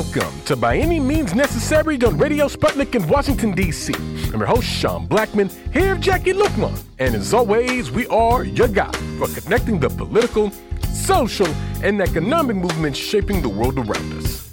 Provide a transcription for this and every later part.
Welcome to By Any Means Necessary on Radio Sputnik in Washington, D.C. I'm your host, Sean Blackmon, here with Jacquie Luqman. And as always, we are your guide for connecting the political, social, and economic movements shaping the world around us.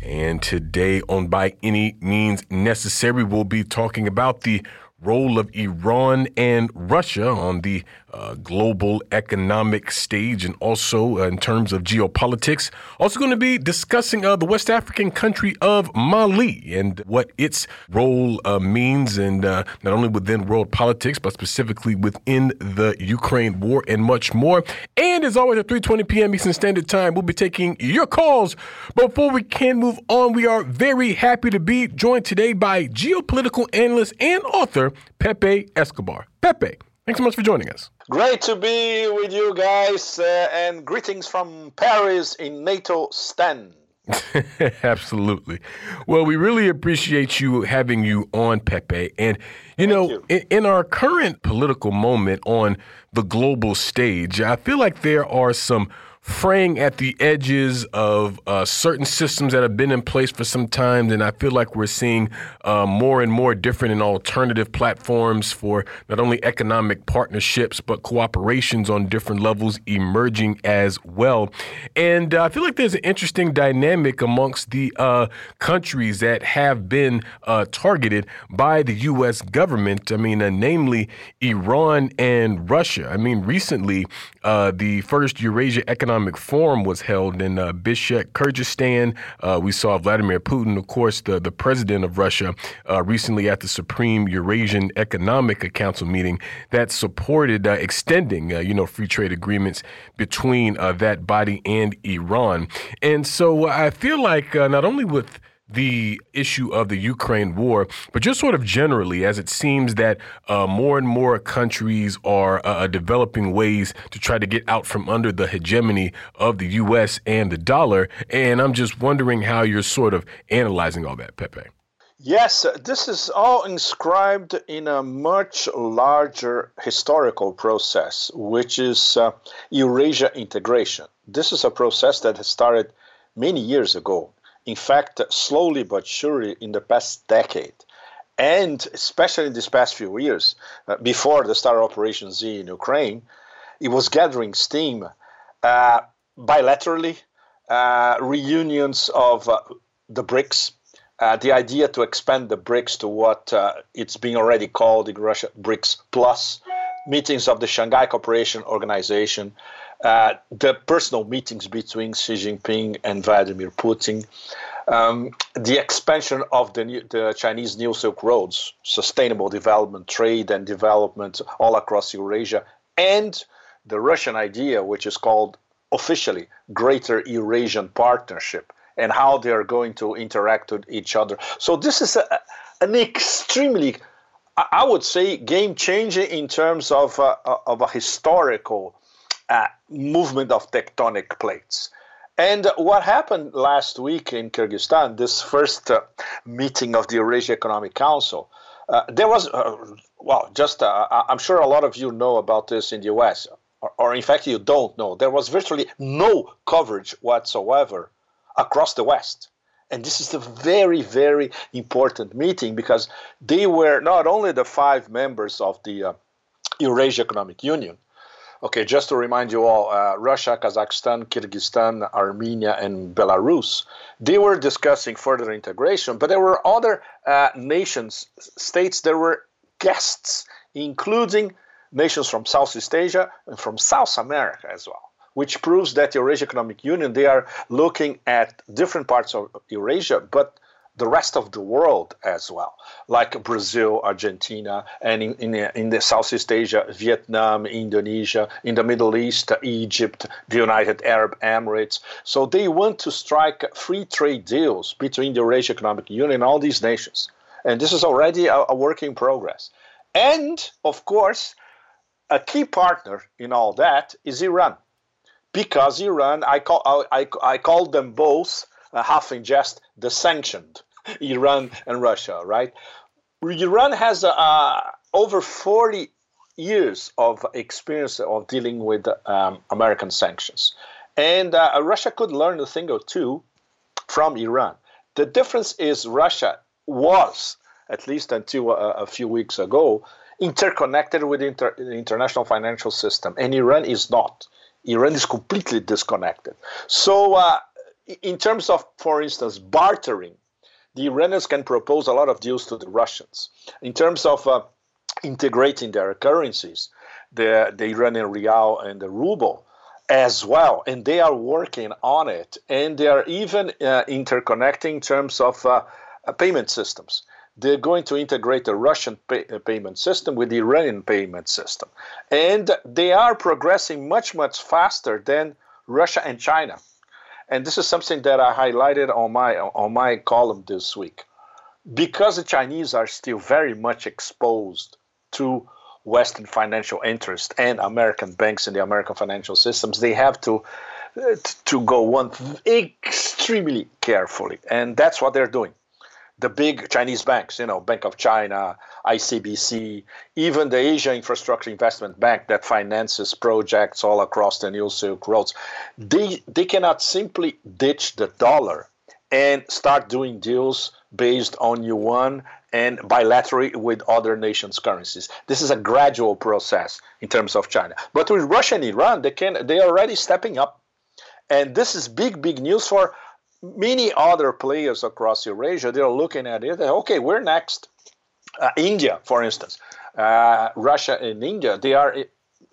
And today on By Any Means Necessary, we'll be talking about the role of Iran and Russia on the uh, global economic stage and also uh, in terms of geopolitics. Also, going to be discussing uh, the West African country of Mali and what its role uh, means, and uh, not only within world politics, but specifically within the Ukraine war and much more. And as always, at 3:20 p.m. Eastern Standard Time, we'll be taking your calls. Before we can move on, we are very happy to be joined today by geopolitical analyst and author Pepe Escobar. Pepe. Thanks so much for joining us. Great to be with you guys, uh, and greetings from Paris in NATO stand. Absolutely. Well, we really appreciate you having you on, Pepe. And, you Thank know, you. In, in our current political moment on the global stage, I feel like there are some fraying at the edges of uh, certain systems that have been in place for some time. And I feel like we're seeing uh, more and more different and alternative platforms for not only economic partnerships, but cooperations on different levels emerging as well. And uh, I feel like there's an interesting dynamic amongst the uh, countries that have been uh, targeted by the U.S. government. I mean, uh, namely Iran and Russia. I mean, recently, the first Eurasia Economic Economic Forum was held in uh, Bishkek, Kyrgyzstan. Uh, we saw Vladimir Putin, of course, the, the president of Russia, uh, recently at the Supreme Eurasian Economic Council meeting that supported uh, extending, uh, you know, free trade agreements between uh, that body and Iran. And so I feel like not only with the issue of the Ukraine war, but just sort of generally, as it seems that uh, more and more countries are uh, developing ways to try to get out from under the hegemony of the U.S. and the dollar. And I'm just wondering how you're sort of analyzing all that, Pepe. Yes, this is all inscribed in a much larger historical process, which is uh, Eurasia integration. This is a process that has started many years ago in fact, slowly but surely in the past decade, and especially in these past few years, uh, before the start of Operation Z in Ukraine, it was gathering steam uh, bilaterally, uh, reunions of uh, the BRICS, uh, the idea to expand the BRICS to what uh, it's being already called in Russia BRICS Plus, meetings of the Shanghai Cooperation Organization, uh, the personal meetings between Xi Jinping and Vladimir Putin, um, the expansion of the, new, the Chinese New Silk Roads, sustainable development, trade and development all across Eurasia, and the Russian idea, which is called officially Greater Eurasian Partnership, and how they are going to interact with each other. So this is a, an extremely I would say game changing in terms of, uh, of a historical uh, movement of tectonic plates. And what happened last week in Kyrgyzstan, this first uh, meeting of the Eurasia Economic Council, uh, there was, uh, well, just uh, I'm sure a lot of you know about this in the US, or, or, in fact, you don't know. There was virtually no coverage whatsoever across the West. And this is a very, very important meeting because they were not only the five members of the uh, Eurasia Economic Union, Okay, just to remind you all, uh, Russia, Kazakhstan, Kyrgyzstan, Armenia, and Belarus, they were discussing further integration, but there were other uh, nations, states that were guests, including nations from Southeast Asia and from South America as well, which proves that the Eurasia Economic Union, they are looking at different parts of Eurasia, but the rest of the world as well, like Brazil, Argentina, and in, in, in, the Southeast Asia, Vietnam, Indonesia, in the Middle East, Egypt, the United Arab Emirates. So they want to strike free trade deals between the Eurasia Economic Union and all these nations. And this is already a, a work in progress. And of course, a key partner in all that is Iran. Because Iran, I call, I, I, call them both, uh, half in jest, the sanctioned Iran and Russia, right? Iran has uh, over 40 years of experience of dealing with um, American sanctions. And uh, Russia could learn a thing or two from Iran. The difference is Russia was, at least until a, a few weeks ago, interconnected with the international financial system, and Iran is not. Iran is completely disconnected. So, uh, in terms of, for instance, bartering, the Iranians can propose a lot of deals to the Russians. In terms of uh, integrating their currencies, the, the Iranian rial and the ruble, as well, and they are working on it, and they are even uh, interconnecting in terms of uh, uh payment systems. They're going to integrate the Russian pay- uh, payment system with the Iranian payment system, and they are progressing much much faster than Russia and China. And this is something that I highlighted on my on my column this week, because the Chinese are still very much exposed to Western financial interest and American banks and the American financial systems, they have to uh, to go one extremely carefully, and that's what they're doing. The big Chinese banks, you know, Bank of China, ICBC, even the Asia Infrastructure Investment Bank that finances projects all across the New Silk Roads, they they cannot simply ditch the dollar and start doing deals based on yuan and bilaterally with other nations' currencies. This is a gradual process in terms of China. But with Russia and Iran, they can they are already stepping up. And this is big, big news for many other players across Eurasia. They're looking at it. Okay, we're next. Uh, India, for instance, uh, Russia and India, they are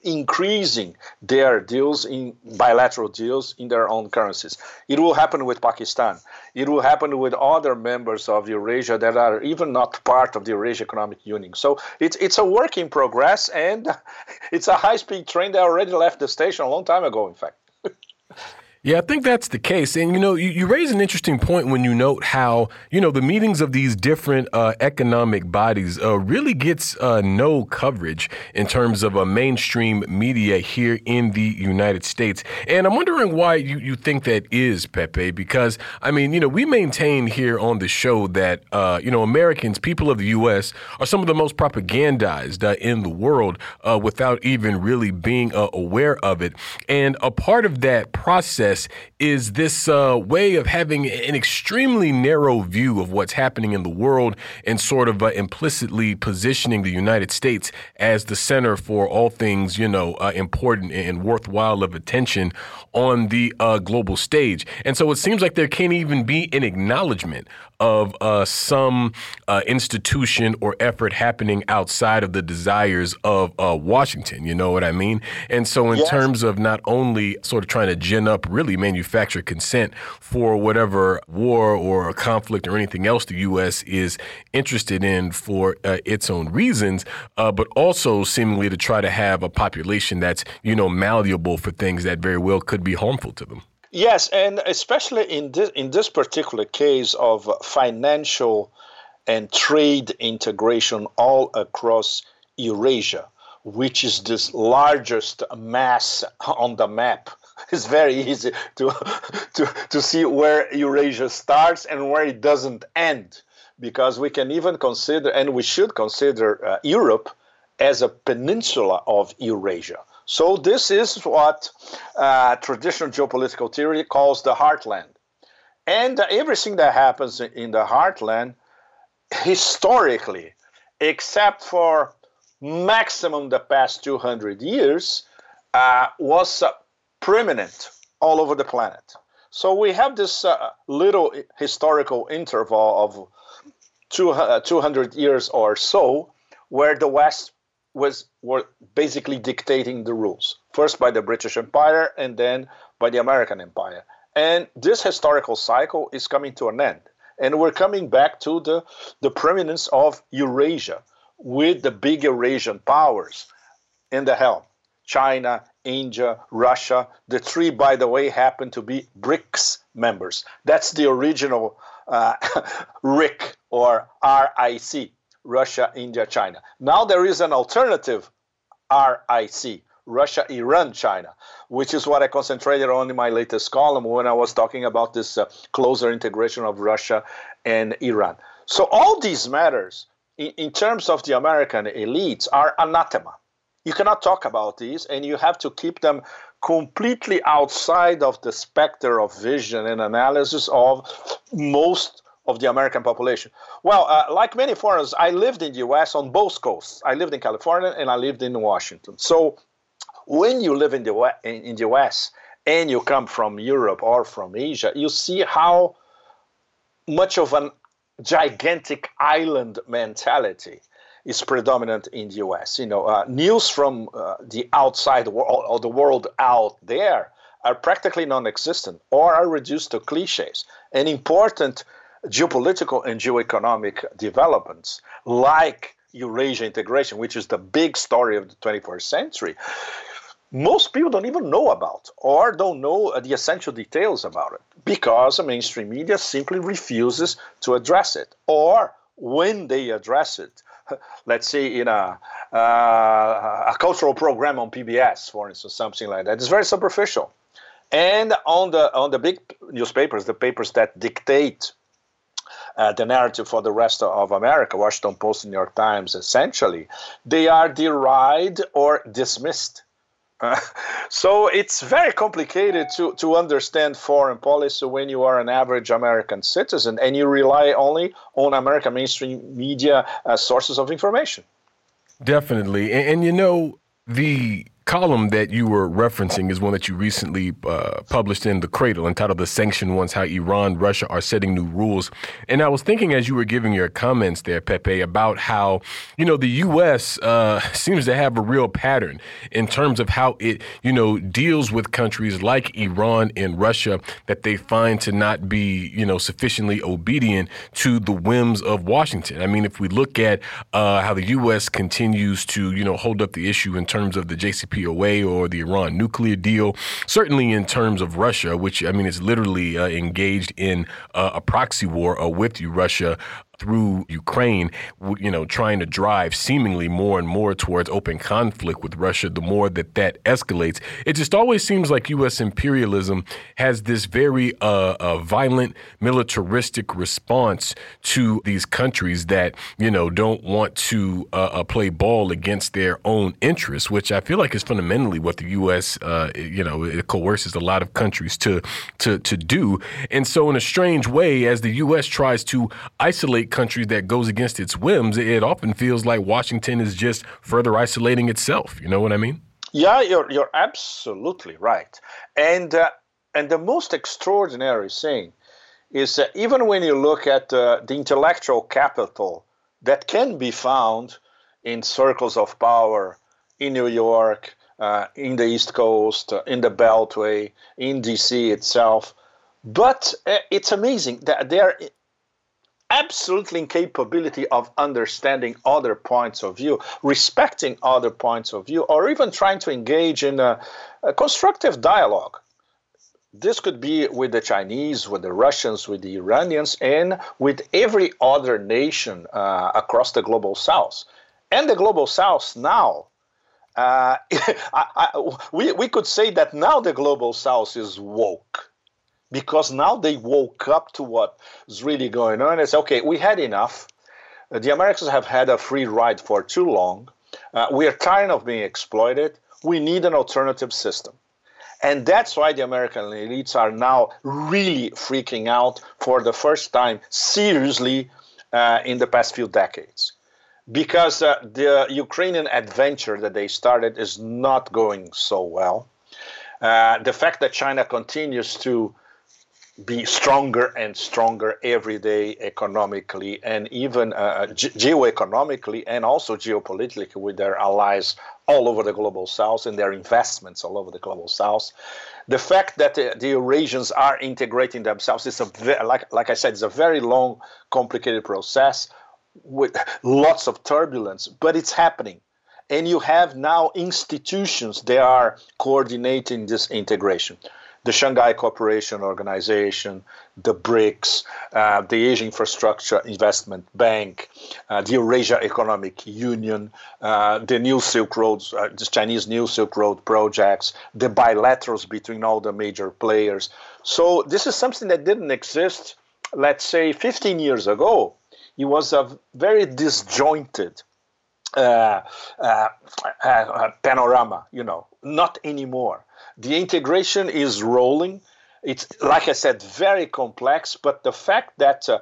increasing their deals in bilateral deals in their own currencies. It will happen with Pakistan. It will happen with other members of Eurasia that are even not part of the Eurasia Economic Union. So it's it's a work in progress, and it's a high-speed train that already left the station a long time ago. In fact. Yeah, I think that's the case. And, you know, you, you, raise an interesting point when you note how, you know, the meetings of these different uh, economic bodies uh, really gets uh, no coverage in terms of a mainstream media here in the United States. And I'm wondering why you, you think that is, Pepe, because, I mean, you know, we maintain here on the show that, uh, you know, Americans, people of the U.S., are some of the most propagandized uh, in the world uh, without even really being aware of it. And a part of that process is this uh, way of having an extremely narrow view of what's happening in the world and sort of uh, implicitly positioning the United States as the center for all things, you know, uh, important and worthwhile of attention on the uh, global stage. And so it seems like there can't even be an acknowledgement of uh, some uh, institution or effort happening outside of the desires of uh, Washington. You know what I mean? And so, in yes. terms of not only sort of trying to gin up, really manufacture consent for whatever war or conflict or anything else the U.S. is interested in for uh, its own reasons, uh, but also seemingly to try to have a population that's, you know, malleable for things that very well could be harmful to them. Yes, and especially in this in this particular case of financial and trade integration all across Eurasia, which is this largest mass on the map. It's very easy to, to, to see where Eurasia starts and where it doesn't end, because we can even consider, and we should consider, uh, Europe as a peninsula of Eurasia. So this is what uh, traditional geopolitical theory calls the heartland. And everything that happens in the heartland, historically, except for maximum the past 200 years, uh, was uh, permanent all over the planet. So we have this uh, little historical interval of two, uh, 200 years or so where the West was were basically dictating the rules. First by the british empire and then by the american empire. And this historical cycle is coming to an end. And we're coming back to the the preeminence of eurasia with the big eurasian powers in the helm. China india russia the three by the way happen to be brics members. That's the original uh, ric or ric Russia, India, China. Now there is an alternative RIC, Russia, Iran, China, which is what I concentrated on in my latest column when I was talking about this uh, closer integration of Russia and Iran. So all these matters, in, in terms of the American elites, are anathema. You cannot talk about these, and you have to keep them completely outside of the specter of vision and analysis of most of the American population. Well, uh, like many foreigners, I lived in the US on both coasts. I lived in California and I lived in Washington. So when you live in the, in the US and you come from Europe or from Asia, you see how much of an gigantic island mentality is predominant in the US. You know, uh, news from uh, the outside world or the world out there are practically non-existent or are reduced to cliches. An important geopolitical and geoeconomic developments like Eurasia integration, which is the big story of the 21st century, most people don't even know about or don't know the essential details about it because the mainstream media simply refuses to address it. Or when they address it, let's say in a, uh, a cultural program on PBS, for instance, something like that, it's very superficial. And on the on the big newspapers, the papers that dictate uh, the narrative for the rest of America, Washington Post, New York Times, essentially, they are derided or dismissed. So it's very complicated to, to understand foreign policy when you are an average American citizen and you rely only on American mainstream media uh, sources of information. Definitely. And, and you know, the column that you were referencing is one that you recently uh, published in The Cradle entitled The Sanction Ones How Iran, Russia Are Setting New Rules. And I was thinking as you were giving your comments there, Pepe, about how, you know, the U.S. Uh, seems to have a real pattern in terms of how it, you know, deals with countries like Iran and Russia that they find to not be, you know, sufficiently obedient to the whims of Washington. I mean, if we look at uh, how the U.S. continues to, you know, hold up the issue in terms of the JCP JCPOA or the Iran nuclear deal. Certainly, in terms of Russia, which I mean is literally uh, engaged in uh, a proxy war uh, with Russia through Ukraine, you know, trying to drive seemingly more and more towards open conflict with Russia, the more that that escalates, it just always seems like U.S. imperialism has this very uh, uh, violent, militaristic response to these countries that, you know, don't want to uh, uh play ball against their own interests, which I feel like is fundamentally what the U.S., uh, you know, it coerces a lot of countries to, to, to do. And so, in a strange way, as the U.S. tries to isolate countries that goes against its whims, it often feels like Washington is just further isolating itself. You know what I mean? Yeah, you're you're absolutely right. And uh, and the most extraordinary thing is that even when you look at uh, the intellectual capital that can be found in circles of power in New York, uh, in the East Coast, uh, in the Beltway, in DC itself. But uh, it's amazing that they're absolutely incapability of understanding other points of view, respecting other points of view, or even trying to engage in a, a constructive dialogue. This could be with the Chinese, with the Russians, with the Iranians, and with every other nation uh, across the global south. And the global south now uh, I, I, we, we could say that now the global south is woke because now they woke up to what's really going on and say, okay, we had enough. Uh, the Americans have had a free ride for too long. Uh, we are tired of being exploited. We need an alternative system. And that's why the American elites are now really freaking out for the first time, seriously, uh, in the past few decades. Because uh, the Ukrainian adventure that they started is not going so well. Uh, the fact that China continues to be stronger and stronger every day economically and even uh, uh ge- geoeconomically and also geopolitically with their allies all over the global south and their investments all over the global south. The fact that the, the Eurasians are integrating themselves is a ve- like like I said, it's a very long, complicated process with lots of turbulence, but it's happening. And you have now institutions that are coordinating this integration the Shanghai Cooperation Organization, the BRICS, uh, the Asia Infrastructure Investment Bank, uh, the Eurasia Economic Union, uh, the New Silk Roads, uh, the Chinese New Silk Road projects, the bilaterals between all the major players. So this is something that didn't exist, let's say, 15 years ago. It was a very disjointed uh, uh, panorama, you know, not anymore. The integration is rolling. It's, like I said, very complex, but the fact that uh,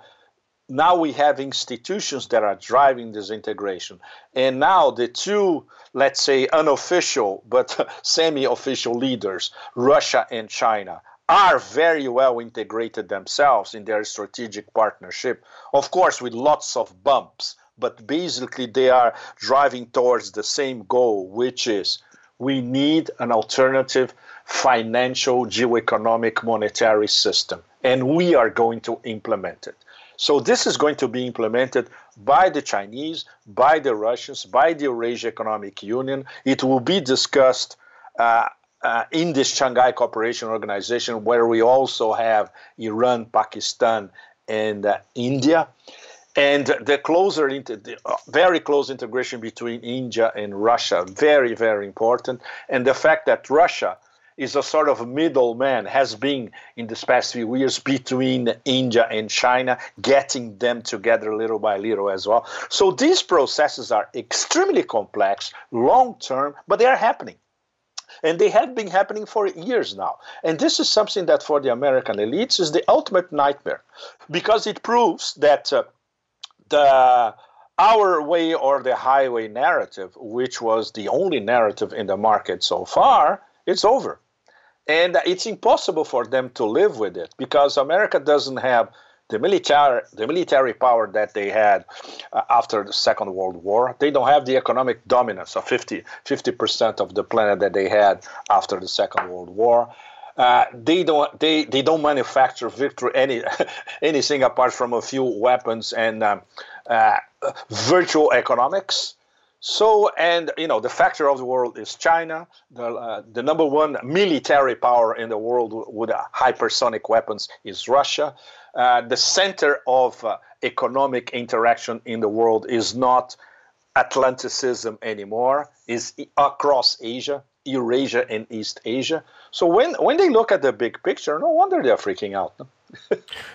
now we have institutions that are driving this integration. And now the two, let's say, unofficial but semi official leaders, Russia and China, are very well integrated themselves in their strategic partnership. Of course, with lots of bumps, but basically they are driving towards the same goal, which is we need an alternative financial, geoeconomic, monetary system. And we are going to implement it. So this is going to be implemented by the Chinese, by the Russians, by the Eurasia Economic Union. It will be discussed uh, uh, in this Shanghai Cooperation Organization, where we also have Iran, Pakistan, and uh, India. And the closer, the uh, very close integration between India and Russia, very, very important. And the fact that Russia is a sort of middleman, has been in this past few years between India and China, getting them together little by little as well. So these processes are extremely complex, long term, but they are happening. And they have been happening for years now. And this is something that for the American elites is the ultimate nightmare because it proves that uh, the our way or the highway narrative, which was the only narrative in the market so far, it's over. And it's impossible for them to live with it because America doesn't have the military, the military power that they had uh, after the Second World War. They don't have the economic dominance of 50, 50% of the planet that they had after the Second World War. Uh, they don't they, they don't manufacture victory any anything apart from a few weapons and um, uh, virtual economics. So, and you know, the factor of the world is China, the, uh, the number one military power in the world with hypersonic weapons is Russia. Uh, the center of uh, economic interaction in the world is not Atlanticism anymore, is across Asia, Eurasia and East Asia. So when, when they look at the big picture, no wonder they're freaking out.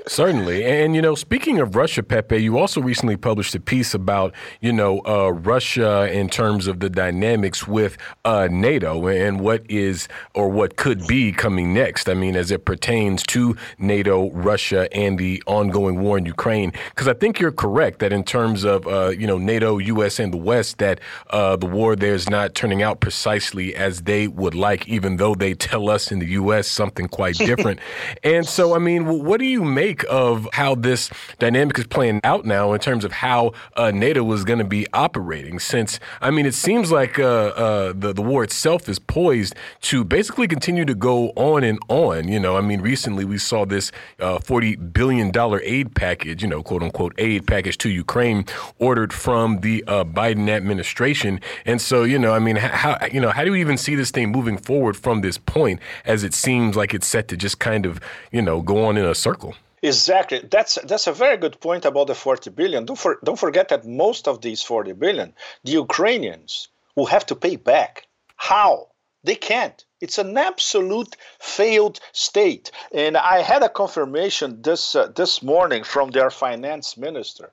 Certainly. And, you know, speaking of Russia, Pepe, you also recently published a piece about, you know, uh, Russia in terms of the dynamics with uh, NATO and what is or what could be coming next. I mean, as it pertains to NATO, Russia, and the ongoing war in Ukraine. Because I think you're correct that in terms of, uh, you know, NATO, U.S., and the West, that uh, the war there is not turning out precisely as they would like, even though they tell us in the U.S. something quite different. and so, I mean, what do you make of how this dynamic is playing out now in terms of how uh, NATO is going to be operating? Since I mean, it seems like uh, uh, the the war itself is poised to basically continue to go on and on. You know, I mean, recently we saw this uh, forty billion dollar aid package, you know, quote unquote aid package to Ukraine, ordered from the uh, Biden administration. And so, you know, I mean, how you know, how do we even see this thing moving forward from this point, as it seems like it's set to just kind of, you know, go on in a circle? Exactly. That's that's a very good point about the 40 billion. Don't for, don't forget that most of these 40 billion, the Ukrainians will have to pay back. How? They can't. It's an absolute failed state. And I had a confirmation this uh, this morning from their finance minister.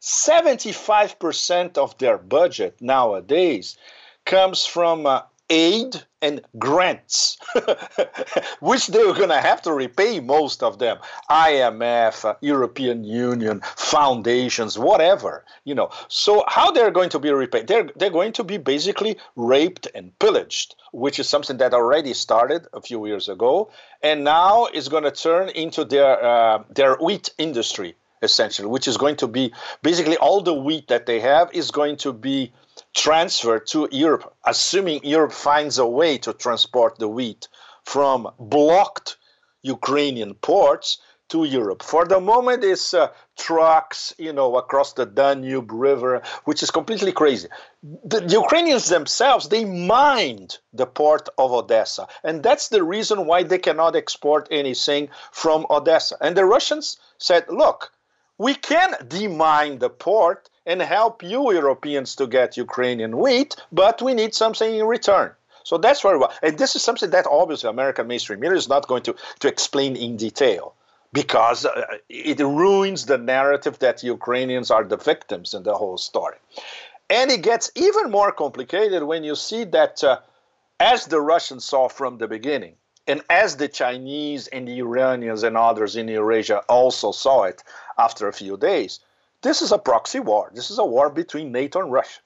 75% of their budget nowadays comes from uh, aid and grants, which they're going to have to repay most of them. IMF, European Union, foundations, whatever, you know. So how they're going to be repaid? They're, they're going to be basically raped and pillaged, which is something that already started a few years ago. And now is going to turn into their, uh, their wheat industry, essentially, which is going to be basically all the wheat that they have is going to be transferred to Europe, assuming Europe finds a way to transport the wheat from blocked Ukrainian ports to Europe. For the moment, it's uh, trucks, you know, across the Danube River, which is completely crazy. The, the Ukrainians themselves, they mined the port of Odessa, and that's the reason why they cannot export anything from Odessa. And the Russians said, look, we can demine the port and help you Europeans to get Ukrainian wheat, but we need something in return. So that's very well. And this is something that obviously American mainstream media is not going to, to explain in detail because uh, it ruins the narrative that Ukrainians are the victims in the whole story. And it gets even more complicated when you see that, uh, as the Russians saw from the beginning, and as the Chinese and the Iranians and others in Eurasia also saw it after a few days, this is a proxy war. This is a war between NATO and Russia.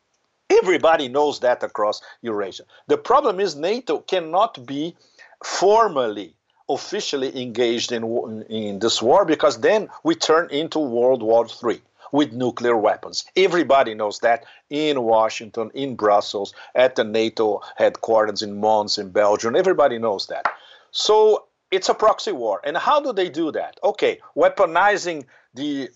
Everybody knows that across Eurasia. The problem is NATO cannot be formally, officially engaged in, in this war because then we turn into World War III with nuclear weapons. Everybody knows that in Washington, in Brussels, at the NATO headquarters in Mons, in Belgium. Everybody knows that. So it's a proxy war. And how do they do that? Okay, weaponizing the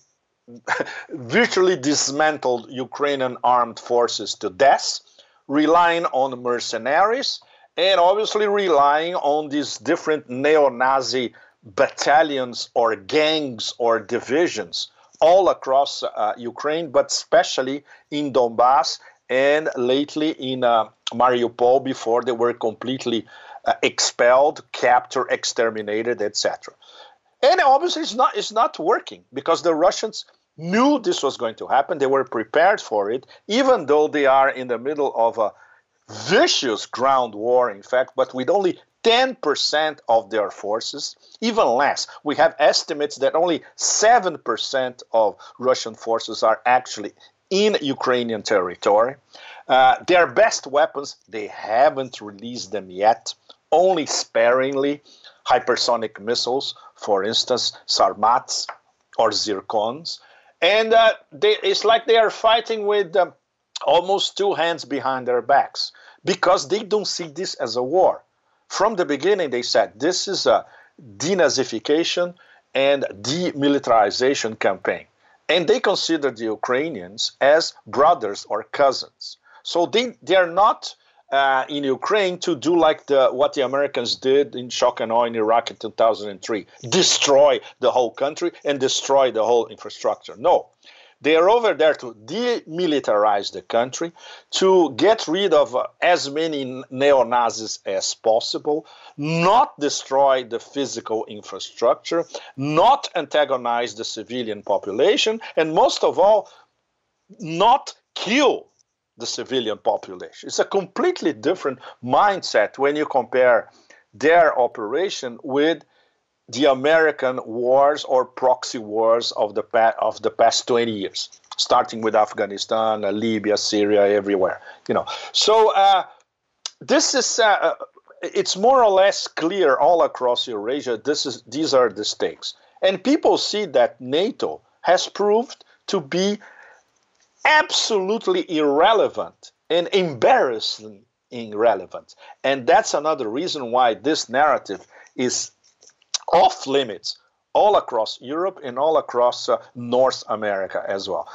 virtually dismantled Ukrainian armed forces to death, relying on mercenaries, and obviously relying on these different neo Nazi battalions or gangs or divisions all across uh, Ukraine, but especially in Donbass and lately in uh, Mariupol before they were completely uh, expelled, captured, exterminated, etc. And obviously, it's not it's not working because the Russians knew this was going to happen. They were prepared for it, even though they are in the middle of a vicious ground war, in fact, but with only 10% of their forces, even less. We have estimates that only 7% of Russian forces are actually in Ukrainian territory. Uh, their best weapons, they haven't released them yet, only sparingly. Hypersonic missiles, for instance, Sarmats or Zircons. And uh, they, it's like they are fighting with um, almost two hands behind their backs because they don't see this as a war. From the beginning, they said this is a denazification and demilitarization campaign. And they consider the Ukrainians as brothers or cousins. So they, they are not uh, in Ukraine to do like the what the Americans did in shock and awe in Iraq in 2003, destroy the whole country and destroy the whole infrastructure. No, they are over there to demilitarize the country, to get rid of as many neo Nazis as possible, not destroy the physical infrastructure, not antagonize the civilian population, and most of all, not kill the civilian population. It's a completely different mindset when you compare their operation with the American wars or proxy wars of the pa- of the past 20 years, starting with Afghanistan, uh, Libya, Syria, everywhere. You know, so uh, this is uh, uh, it's more or less clear all across Eurasia. This is these are the stakes, and people see that NATO has proved to be absolutely irrelevant and embarrassingly irrelevant. And that's another reason why this narrative is off limits all across Europe and all across uh, North America as well.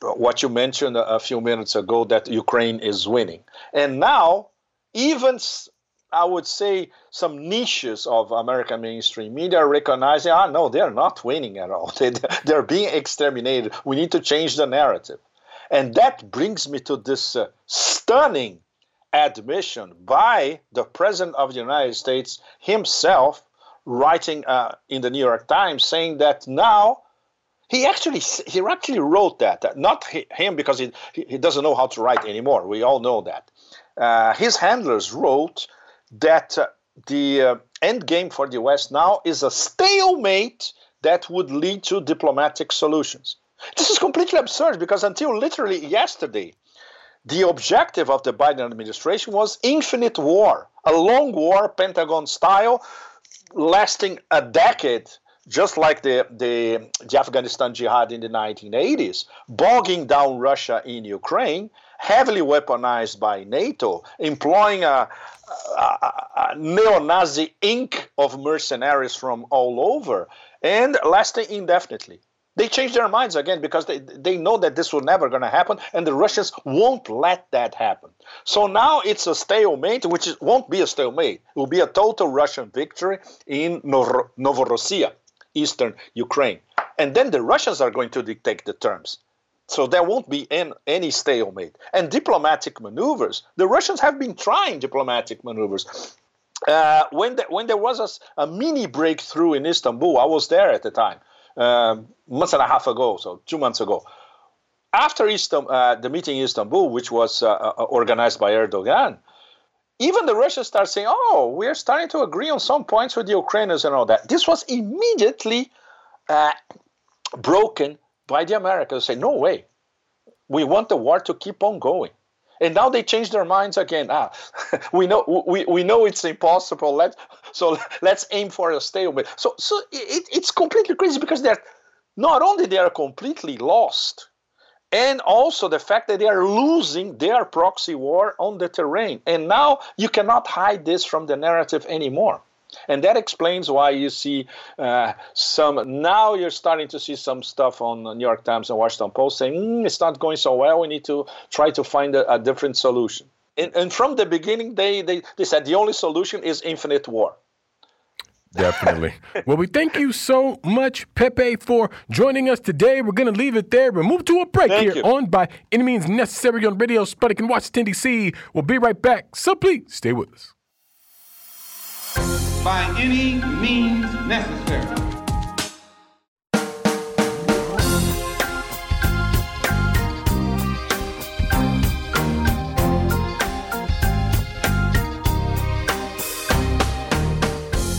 What you mentioned a few minutes ago that Ukraine is winning. And now, even I would say some niches of American mainstream media are recognizing, ah, no, they're not winning at all. They, they're being exterminated. We need to change the narrative. And that brings me to this uh, stunning admission by the President of the United States himself, writing uh, in the New York Times, saying that now he actually he actually wrote that not him because he, he doesn't know how to write anymore. We all know that. Uh, his handlers wrote that uh, the uh, end game for the West now is a stalemate that would lead to diplomatic solutions. This is completely absurd because until literally yesterday, the objective of the Biden administration was infinite war, a long war, Pentagon style, lasting a decade, just like the, the, the Afghanistan jihad in the 1980s, bogging down Russia in Ukraine, heavily weaponized by NATO, employing a, a, a neo Nazi ink of mercenaries from all over, and lasting indefinitely. They changed their minds again because they, they know that this was never going to happen, and the Russians won't let that happen. So now it's a stalemate, which is, won't be a stalemate. It will be a total Russian victory in Nov- Novorossiya, eastern Ukraine. And then the Russians are going to dictate the terms. So there won't be an, any stalemate. And diplomatic maneuvers, the Russians have been trying diplomatic maneuvers. Uh, when, the, when there was a, a mini breakthrough in Istanbul, I was there at the time um, month and a half ago, so two months ago. after Istanbul, uh, the meeting in Istanbul, which was uh, uh, organized by Erdogan, even the Russians start saying, "Oh, we are starting to agree on some points with the Ukrainians and all that." This was immediately uh, broken by the Americans. Say, "No way, we want the war to keep on going." And now they change their minds again. Ah, we know we, we know it's impossible. Let so let's aim for a stalemate. So so it, it's completely crazy because they're not only they are completely lost, and also the fact that they are losing their proxy war on the terrain. And now you cannot hide this from the narrative anymore. And that explains why you see uh, some. Now you're starting to see some stuff on the New York Times and Washington Post saying mm, it's not going so well. We need to try to find a, a different solution. And, and, from the beginning, they, they, they said the only solution is infinite war. Definitely. well, we thank you so much, Pepe, for joining us today. We're going to leave it there. We'll move to a break thank here you. on By Any Means Necessary on Radio Sputnik in Washington, D.C. We'll be right back. So please stay with us. By any means necessary.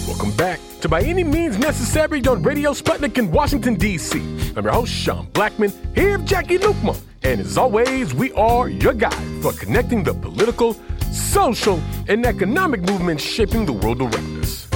Welcome back to By Any Means Necessary on Radio Sputnik in Washington, D.C. I'm your host, Sean Blackmon, here with Jacquie Luqman. And as always, we are your guide for connecting the political, social, and economic movements shaping the world around us.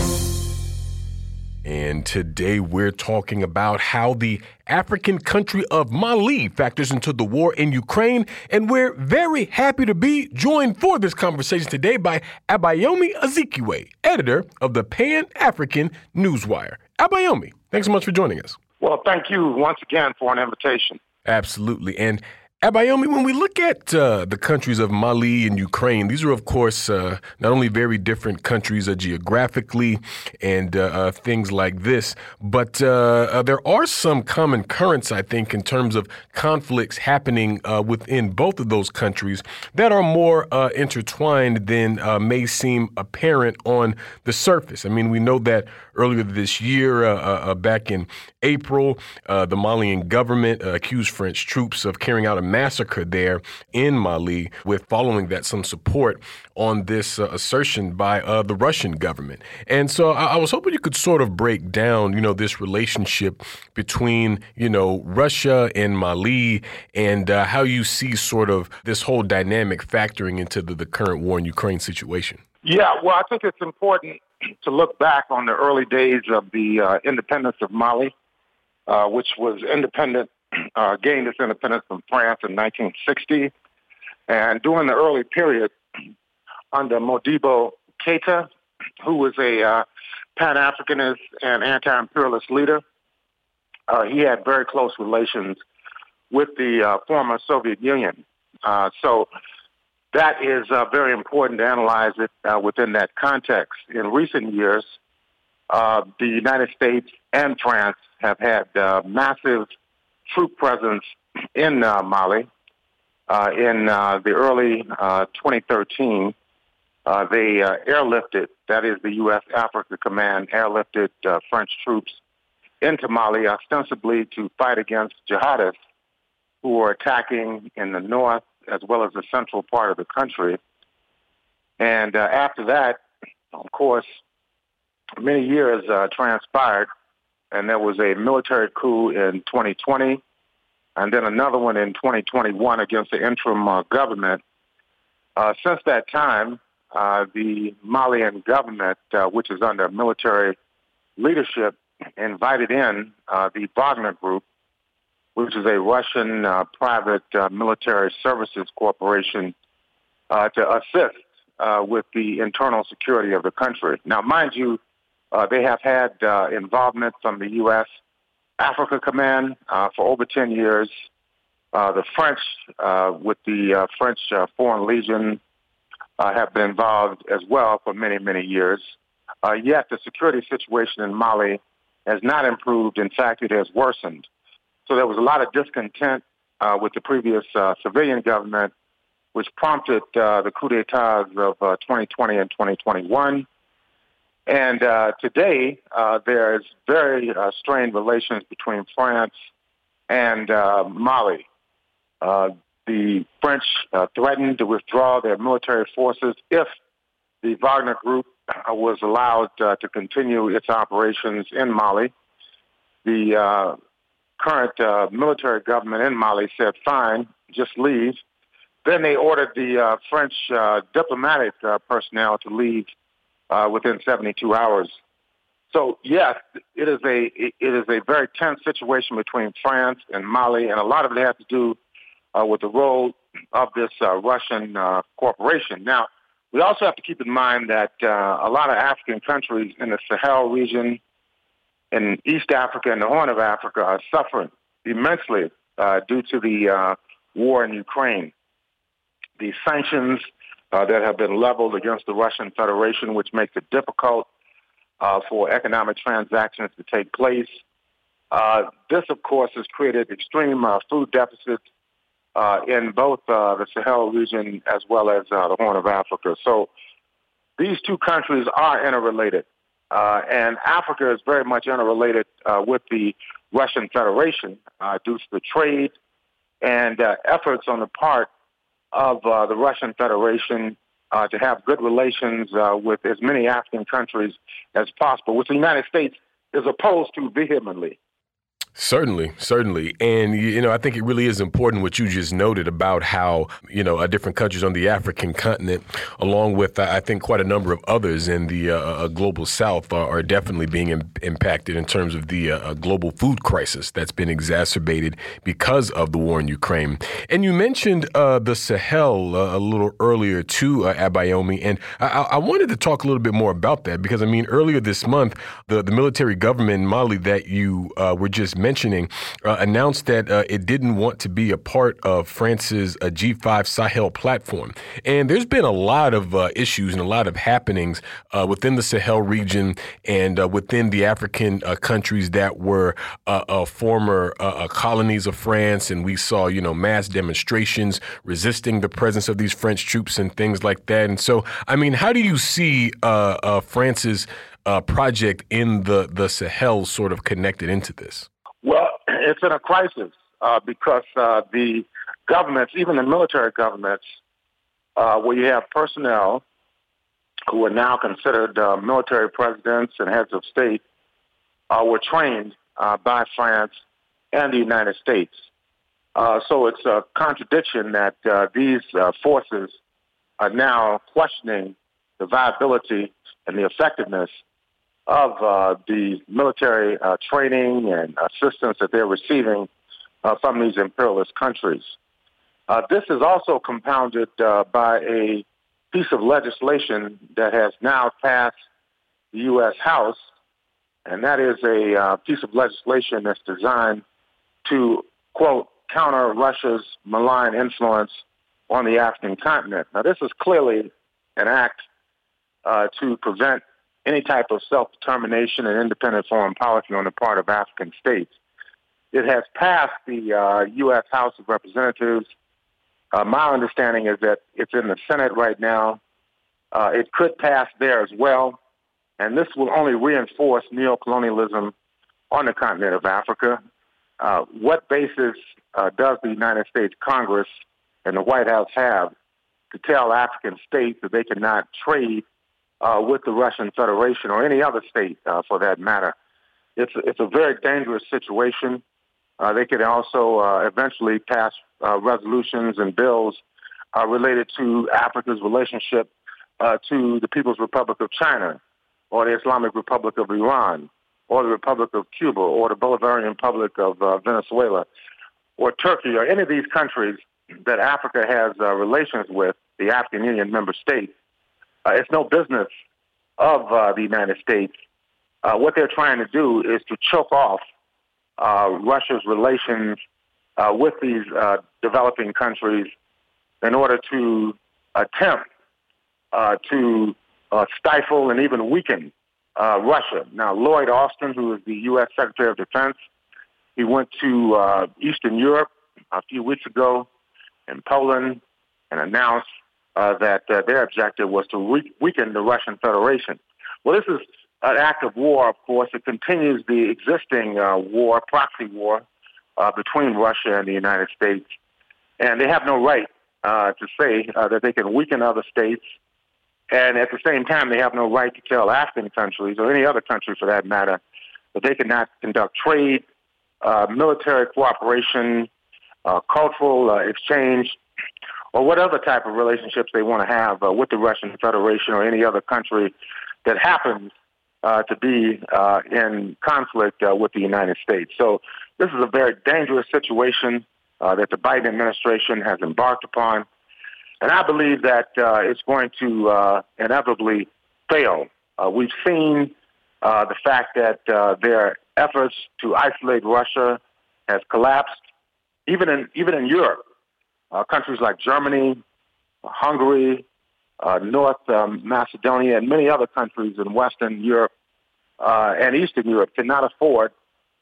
And today we're talking about how the African country of Mali factors into the war in Ukraine. And we're very happy to be joined for this conversation today by Abayomi Azikiwe, editor of the Pan African Newswire. Abayomi, thanks so much for joining us. Well, thank you once again for an invitation. Absolutely. And Abayomi, when we look at uh, the countries of Mali and Ukraine, these are, of course, uh, not only very different countries uh, geographically and uh, uh, things like this, but uh, there are some common currents, I think, in terms of conflicts happening within both of those countries that are more intertwined than may seem apparent on the surface. I mean, we know that earlier this year, back in April, the Malian government accused French troops of carrying out a massacre there in Mali, with following that some support on this uh, assertion by uh, the Russian government. And so I-, I, was hoping you could sort of break down, you know, this relationship between, you know, Russia and Mali and uh, how you see sort of this whole dynamic factoring into the, the current war in Ukraine situation. Yeah, well, I think it's important to look back on the early days of the uh, independence of Mali, uh, which was independent uh, gained its independence from France in 1960. And during the early period, under Modibo Keita, who was a uh, Pan-Africanist and anti-imperialist leader, uh, he had very close relations with the uh, former Soviet Union. So that is uh, very important to analyze it uh, within that context. In recent years, the United States and France have had massive troop presence in uh, Mali. Uh, in uh, the early 2013, uh, they uh, airlifted, that is the U.S. Africa Command, airlifted uh, French troops into Mali ostensibly to fight against jihadists who were attacking in the north as well as the central part of the country. And after that, of course, many years transpired and there was a military coup in 2020, and then another one in 2021 against the interim uh, government. Uh, since that time, uh, the Malian government, uh, which is under military leadership, invited in uh, the Wagner Group, which is a Russian uh, private military services corporation, to assist with the internal security of the country. Now, mind you, uh, they have had uh, involvement from the U.S. Africa Command uh, for over 10 years. Uh, the French, uh, with the uh, French Foreign Legion, have been involved as well for many, many years. yet the security situation in Mali has not improved. In fact, it has worsened. So there was a lot of discontent with the previous civilian government, which prompted the coup d'etats of 2020 and 2021. And uh, today, uh, there's very uh, strained relations between France and uh, Mali. Uh, the French uh, threatened to withdraw their military forces if the Wagner Group uh, was allowed uh, to continue its operations in Mali. The uh, current uh, military government in Mali said, fine, just leave. Then they ordered the uh, French uh, diplomatic personnel to leave within 72 hours. So yes, it is a it is a very tense situation between France and Mali, and a lot of it has to do with the role of this Russian corporation. Now, we also have to keep in mind that uh, a lot of African countries in the Sahel region, in East Africa and the Horn of Africa are suffering immensely uh, due to the uh, war in Ukraine. The sanctions uh, that have been leveled against the Russian Federation, which makes it difficult uh, for economic transactions to take place. Uh, this, of course, has created extreme food deficits uh, in both uh, the Sahel region as well as uh, the Horn of Africa. So these two countries are interrelated. Uh, and Africa is very much interrelated uh, with the Russian Federation uh, due to the trade and efforts on the part of the Russian Federation to have good relations with as many African countries as possible, which the United States is opposed to vehemently. Certainly, certainly. And, you know, I think it really is important what you just noted about how, you know, uh, different countries on the African continent, along with, uh, I think, quite a number of others in the uh, uh global south, are, are definitely being Im- impacted in terms of the global food crisis that's been exacerbated because of the war in Ukraine. And you mentioned the Sahel a little earlier, too, uh, Abayomi. And I-, I wanted to talk a little bit more about that because, I mean, earlier this month, the, the military government in Mali that you were just mentioning, mentioning, uh, announced that uh, it didn't want to be a part of France's uh, G5 Sahel platform. And there's been a lot of uh, issues and a lot of happenings uh, within the Sahel region and uh, within the African countries that were former colonies of France. And we saw, you know, mass demonstrations resisting the presence of these French troops and things like that. And so, I mean, how do you see France's project in the, the Sahel sort of connected into this? Well, it's in a crisis uh, because uh, the governments, even the military governments, uh, where you have personnel who are now considered uh, military presidents and heads of state, uh, were trained uh, by France and the United States. so it's a contradiction that these forces are now questioning the viability and the effectiveness of uh, the military uh, training and assistance that they're receiving uh, from these imperialist countries. Uh, this is also compounded uh, by a piece of legislation that has now passed the U.S. House, and that is a uh, piece of legislation that's designed to, quote, counter Russia's malign influence on the African continent. Now, this is clearly an act to prevent any type of self-determination and independent foreign policy on the part of African states. It has passed the uh, U.S. House of Representatives. Uh, my understanding is that it's in the Senate right now. Uh, it could pass there as well, and this will only reinforce neocolonialism on the continent of Africa. Uh, what basis uh, does the United States Congress and the White House have to tell African states that they cannot trade uh, with the Russian Federation or any other state uh, for that matter. It's it's a very dangerous situation. Uh, they could also uh, eventually pass uh, resolutions and bills uh, related to Africa's relationship to the People's Republic of China, or the Islamic Republic of Iran, or the Republic of Cuba, or the Bolivarian Republic of Venezuela, or Turkey, or any of these countries that Africa has relations with, the African Union member states. Uh, it's no business of uh, the United States. Uh, what they're trying to do is to choke off uh, Russia's relations uh, with these uh, developing countries in order to attempt to stifle and even weaken Russia. Now, Lloyd Austin, who is the U.S. Secretary of Defense, he went to Eastern Europe a few weeks ago in Poland and announced uh, that uh, their objective was to re- weaken the Russian Federation. Well, this is an act of war, of course. It continues the existing uh, war, proxy war, uh, between Russia and the United States. and they have no right uh, to say uh, that they can weaken other states. And at the same time, they have no right to tell African countries or any other country for that matter that they cannot conduct trade, military cooperation, cultural exchange, or what other type of relationships they want to have uh, with the Russian Federation or any other country that happens uh, to be uh, in conflict uh, with the United States. So this is a very dangerous situation uh, that the Biden administration has embarked upon. And I believe that uh, it's going to uh, inevitably fail. Uh, we've seen uh, the fact that uh, their efforts to isolate Russia has collapsed, even in even in Europe. Uh, countries like Germany, Hungary, uh, North um, Macedonia, and many other countries in Western Europe uh, and Eastern Europe cannot afford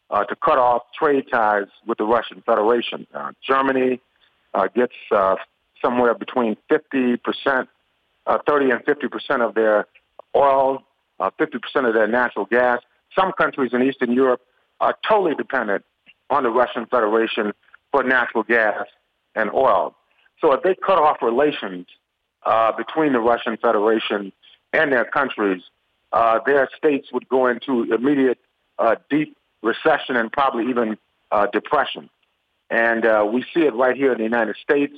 uh, to cut off trade ties with the Russian Federation. Uh, Germany uh, gets uh, somewhere between 50 percent, uh, 30 and 50 percent of their oil, uh, 50 percent of their natural gas. Some countries in Eastern Europe are totally dependent on the Russian Federation for natural gas and oil. So if they cut off relations uh, between the Russian Federation and their countries, uh, their states would go into immediate uh, deep recession and probably even uh, depression. And uh, we see it right here in the United States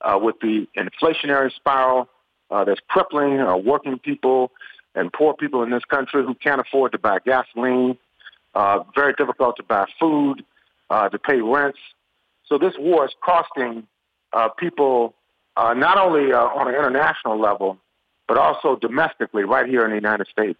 uh, with the inflationary spiral that's crippling working people and poor people in this country who can't afford to buy gasoline, very difficult to buy food, to pay rents. So this war is costing uh, people uh, not only uh, on an international level, but also domestically right here in the United States.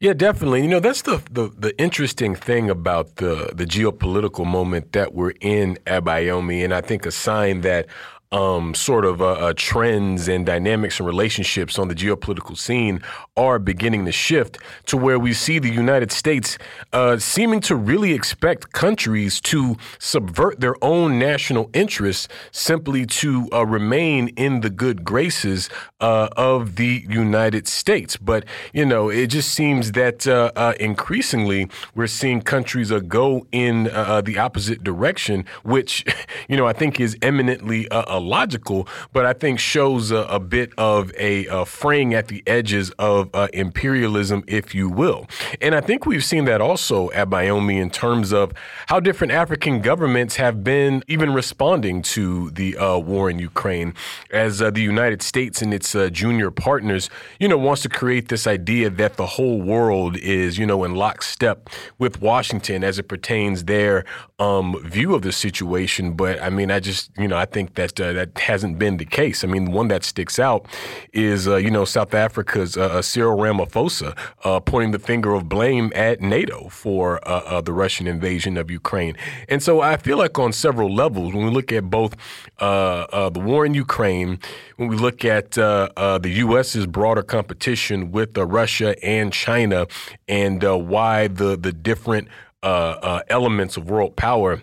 Yeah, definitely. You know, that's the, the, the interesting thing about the the geopolitical moment that we're in Abayomi, and I think a sign that um, sort of uh, uh, trends and dynamics and relationships on the geopolitical scene are beginning to shift to where we see the United States uh, seeming to really expect countries to subvert their own national interests simply to uh, remain in the good graces uh, of the United States. But, you know, it just seems that uh, increasingly we're seeing countries go in the opposite direction, which, you know, I think is eminently a logical, but I think shows a, a bit of a, a, fraying at the edges of uh, imperialism, if you will. And I think we've seen that also at Abayomi in terms of how different African governments have been even responding to the uh, war in Ukraine, as uh, the United States and its uh, junior partners, you know, wants to create this idea that the whole world is, you know, in lockstep with Washington as it pertains their um, view of the situation. But I mean, I just, you know, I think that that hasn't been the case. I mean, one that sticks out is, uh, you know, South Africa's uh, uh Cyril Ramaphosa uh, pointing the finger of blame at NATO for uh, uh, the Russian invasion of Ukraine. And so I feel like on several levels, when we look at both uh, the war in Ukraine, when we look at the U.S.'s broader competition with Russia and China, and why the the different elements of world power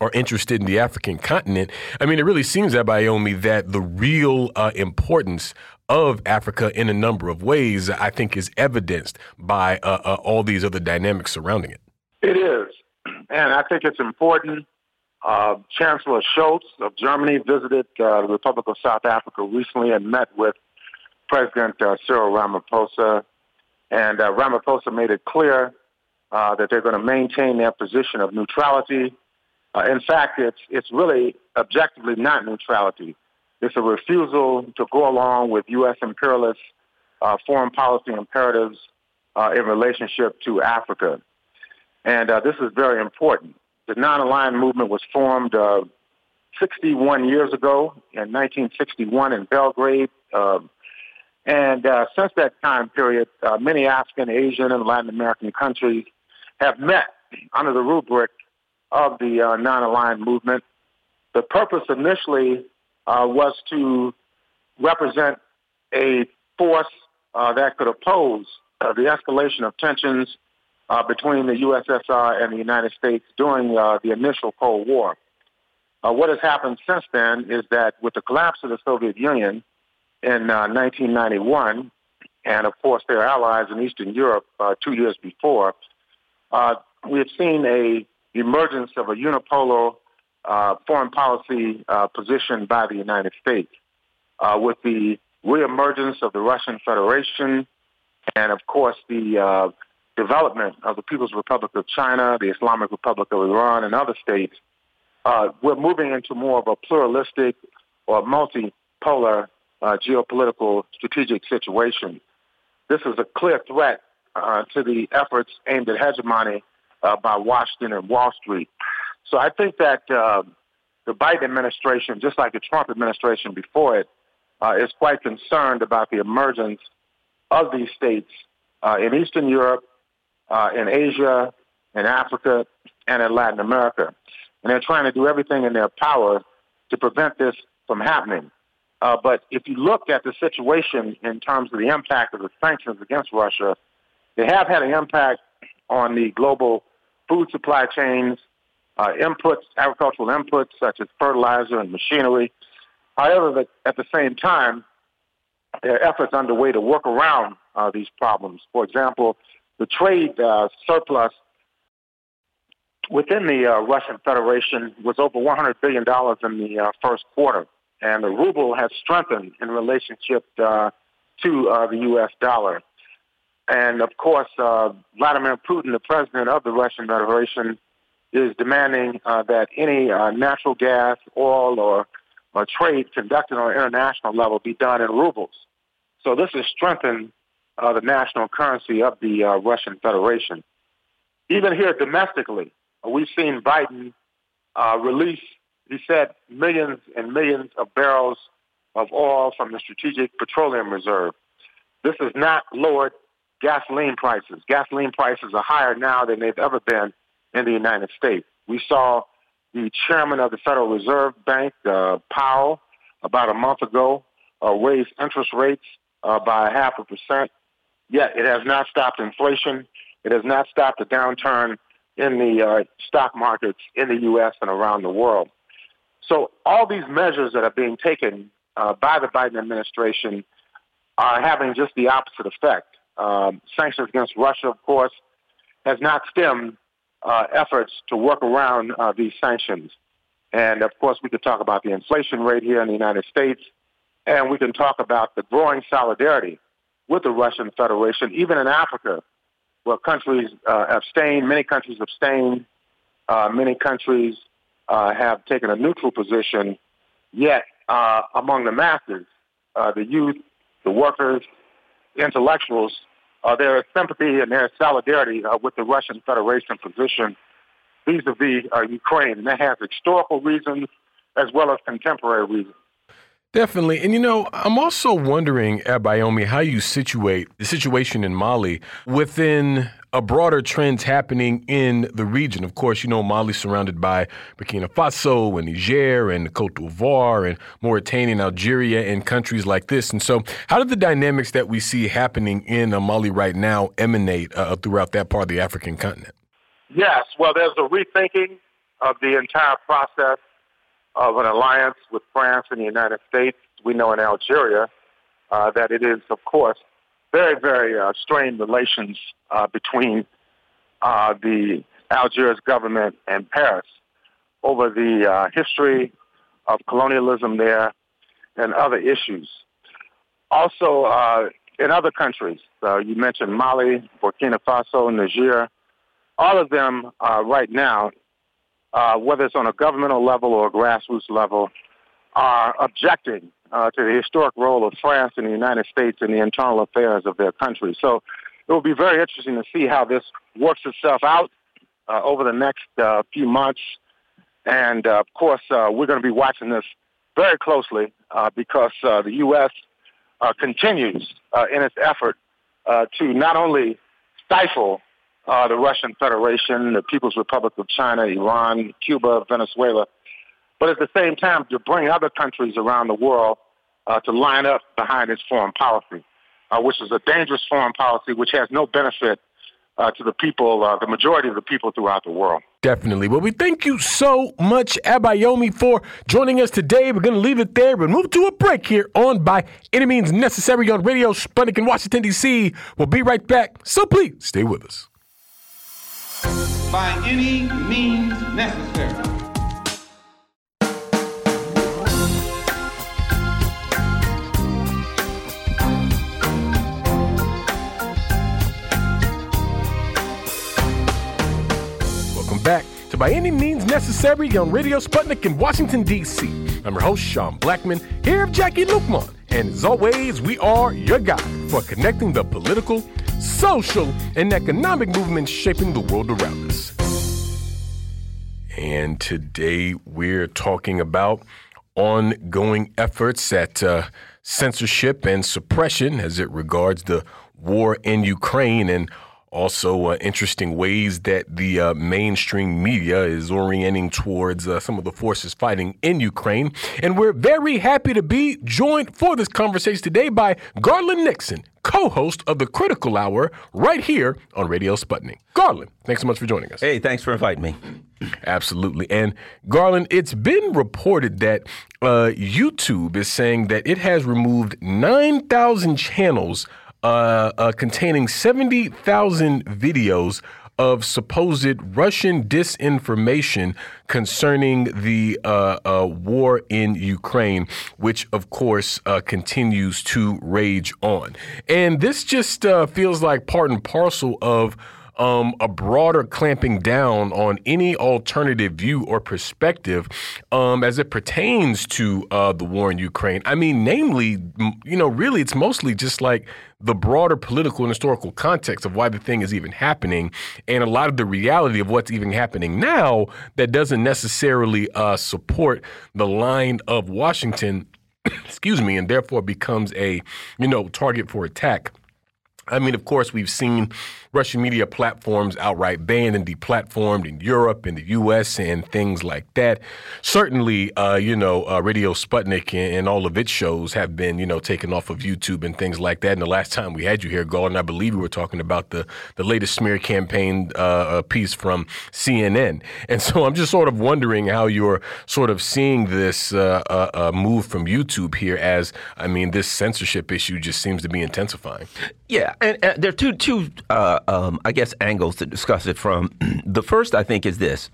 are interested in the African continent. I mean, it really seems that Abayomi that the real uh, importance of Africa in a number of ways, I think, is evidenced by uh, uh, all these other dynamics surrounding it. It is, and I think it's important. Uh, Chancellor Scholz of Germany visited the Republic of South Africa recently and met with President Cyril Ramaphosa, and Ramaphosa made it clear uh, that they're going to maintain their position of neutrality. Uh, in fact, it's it's really objectively not neutrality. It's a refusal to go along with U.S. imperialist uh, foreign policy imperatives uh, in relationship to Africa, and uh, this is very important. The non-aligned movement was formed 61 years ago in 1961 in Belgrade. And uh, since that time period, uh, many African, Asian, and Latin American countries have met under the rubric of the uh, non-aligned movement. The purpose initially uh, was to represent a force uh, that could oppose uh, the escalation of tensions uh, between the USSR and the United States during uh, the initial Cold War. what has happened since then is that with the collapse of the Soviet Union in 1991, and of course their allies in Eastern Europe two years before, we have seen a emergence of a unipolar uh, foreign policy uh, position by the United States. Uh, with the reemergence of the Russian Federation and, of course, the uh, development of the People's Republic of China, the Islamic Republic of Iran, and other states, uh, we're moving into more of a pluralistic or multipolar uh, geopolitical strategic situation. This is a clear threat uh, to the efforts aimed at hegemony uh, by Washington and Wall Street. So I think that uh, the Biden administration, just like the Trump administration before it, uh, is quite concerned about the emergence of these states uh, in Eastern Europe, uh, in Asia, in Africa, and in Latin America. And they're trying to do everything in their power to prevent this from happening. Uh, but if you look at the situation in terms of the impact of the sanctions against Russia, they have had an impact on the global food supply chains, uh, inputs, agricultural inputs such as fertilizer and machinery. However, at the same time, there are efforts underway to work around uh, these problems. For example, the trade uh, surplus within the uh, Russian Federation was over $100 billion in the uh, first quarter, and the ruble has strengthened in relationship uh, to uh, the U.S. dollar. And of course, uh, Vladimir Putin, the president of the Russian Federation, is demanding uh, that any natural gas, oil, or, or trade conducted on an international level be done in rubles. So this has strengthened the national currency of the Russian Federation. Even here domestically, We've seen Biden uh, release, he said, millions and millions of barrels of oil from the Strategic Petroleum Reserve. This has not lowered gasoline prices. Gasoline prices are higher now than they've ever been in the United States. We saw the chairman of the Federal Reserve Bank, uh, Powell, about a month ago, uh, raise interest rates uh, by half a percent. Yet it has not stopped inflation. It has not stopped the downturn in the uh, stock markets in the U.S. and around the world. So all these measures that are being taken uh, by the Biden administration are having just the opposite effect. Um, sanctions against Russia, of course, has not stemmed uh, efforts to work around uh, these sanctions. And of course, we could talk about the inflation rate here in the United States, and we can talk about the growing solidarity with the Russian Federation, even in Africa, where countries uh, abstain, many countries abstain, uh, many countries uh, have taken a neutral position, yet uh, among the masses, uh, the youth, the workers, intellectuals, uh, there is sympathy and there is solidarity with the Russian Federation position vis-a-vis Ukraine, and that has historical reasons as well as contemporary reasons. Definitely. And you know, I'm also wondering, Abayomi, how you situate the situation in Mali within a broader trends happening in the region. Of course, you know, Mali surrounded by Burkina Faso and Niger and Cote d'Ivoire and Mauritania and Algeria and countries like this. And so, how do the dynamics that we see happening in uh, Mali right now emanate uh, throughout that part of the African continent? Yes. Well, there's a rethinking of the entire process of an alliance with France and the United States. We know in Algeria uh, that it is, of course, very, very uh, strained relations uh, between uh, the Algiers government and Paris over the uh, history of colonialism there and other issues. Also, uh, in other countries, you mentioned Mali, Burkina Faso, Niger, all of them right now uh, whether it's on a governmental level or a grassroots level, are objecting uh, to the historic role of France and the United States in the internal affairs of their country. So it will be very interesting to see how this works itself out uh, over the next uh, few months. And uh, of course, uh, we're going to be watching this very closely because the U.S. continues in its effort to not only stifle uh, the Russian Federation, the People's Republic of China, Iran, Cuba, Venezuela, but at the same time to bring other countries around the world uh, to line up behind its foreign policy, uh, which is a dangerous foreign policy which has no benefit uh, to the people, uh, the majority of the people throughout the world. Definitely. Well, we thank you so much, Abayomi, for joining us today. We're going to leave it there, but move to a break here on By Any Means Necessary on Radio Sputnik in Washington, D.C. We'll be right back, so please stay with us by any means necessary. Welcome back to By Any Means Necessary on Radio Sputnik in Washington, D.C. I'm your host, Sean Blackmon, here with Jacquie Luqman. And as always, we are your guide for connecting the political, social, and economic movements shaping the world around us. And today we're talking about ongoing efforts at uh, censorship and suppression as it regards the war in Ukraine and also, uh, interesting ways that the uh, mainstream media is orienting towards uh, some of the forces fighting in Ukraine. And we're very happy to be joined for this conversation today by Garland Nixon, co host of the Critical Hour, right here on Radio Sputnik. Garland, thanks so much for joining us. Hey, thanks for inviting me. Absolutely. And Garland, it's been reported that uh, YouTube is saying that it has removed 9,000 channels uh, uh, containing 70,000 videos of supposed Russian disinformation concerning the uh, uh, war in Ukraine, which of course uh, continues to rage on. And this just uh, feels like part and parcel of um, a broader clamping down on any alternative view or perspective um, as it pertains to uh, the war in Ukraine. I mean, namely, you know, really, it's mostly just like the broader political and historical context of why the thing is even happening and a lot of the reality of what's even happening now that doesn't necessarily uh, support the line of Washington, excuse me, and therefore becomes a, you know, target for attack. I mean, of course, we've seen Russian media platforms outright banned and deplatformed in Europe, in the U.S., and things like that. Certainly, uh, you know, uh, Radio Sputnik and, and, all of its shows have been, you know, taken off of YouTube and things like that. And the last time we had you here, Gordon, I believe we were talking about the, the latest smear campaign uh, uh piece from CNN. And so I'm just sort of wondering how you're sort of seeing this uh, uh, move from YouTube here as, I mean, this censorship issue just seems to be intensifying. Yeah, and, there are two, two um, I guess, angles to discuss it from. the first, I think, is this.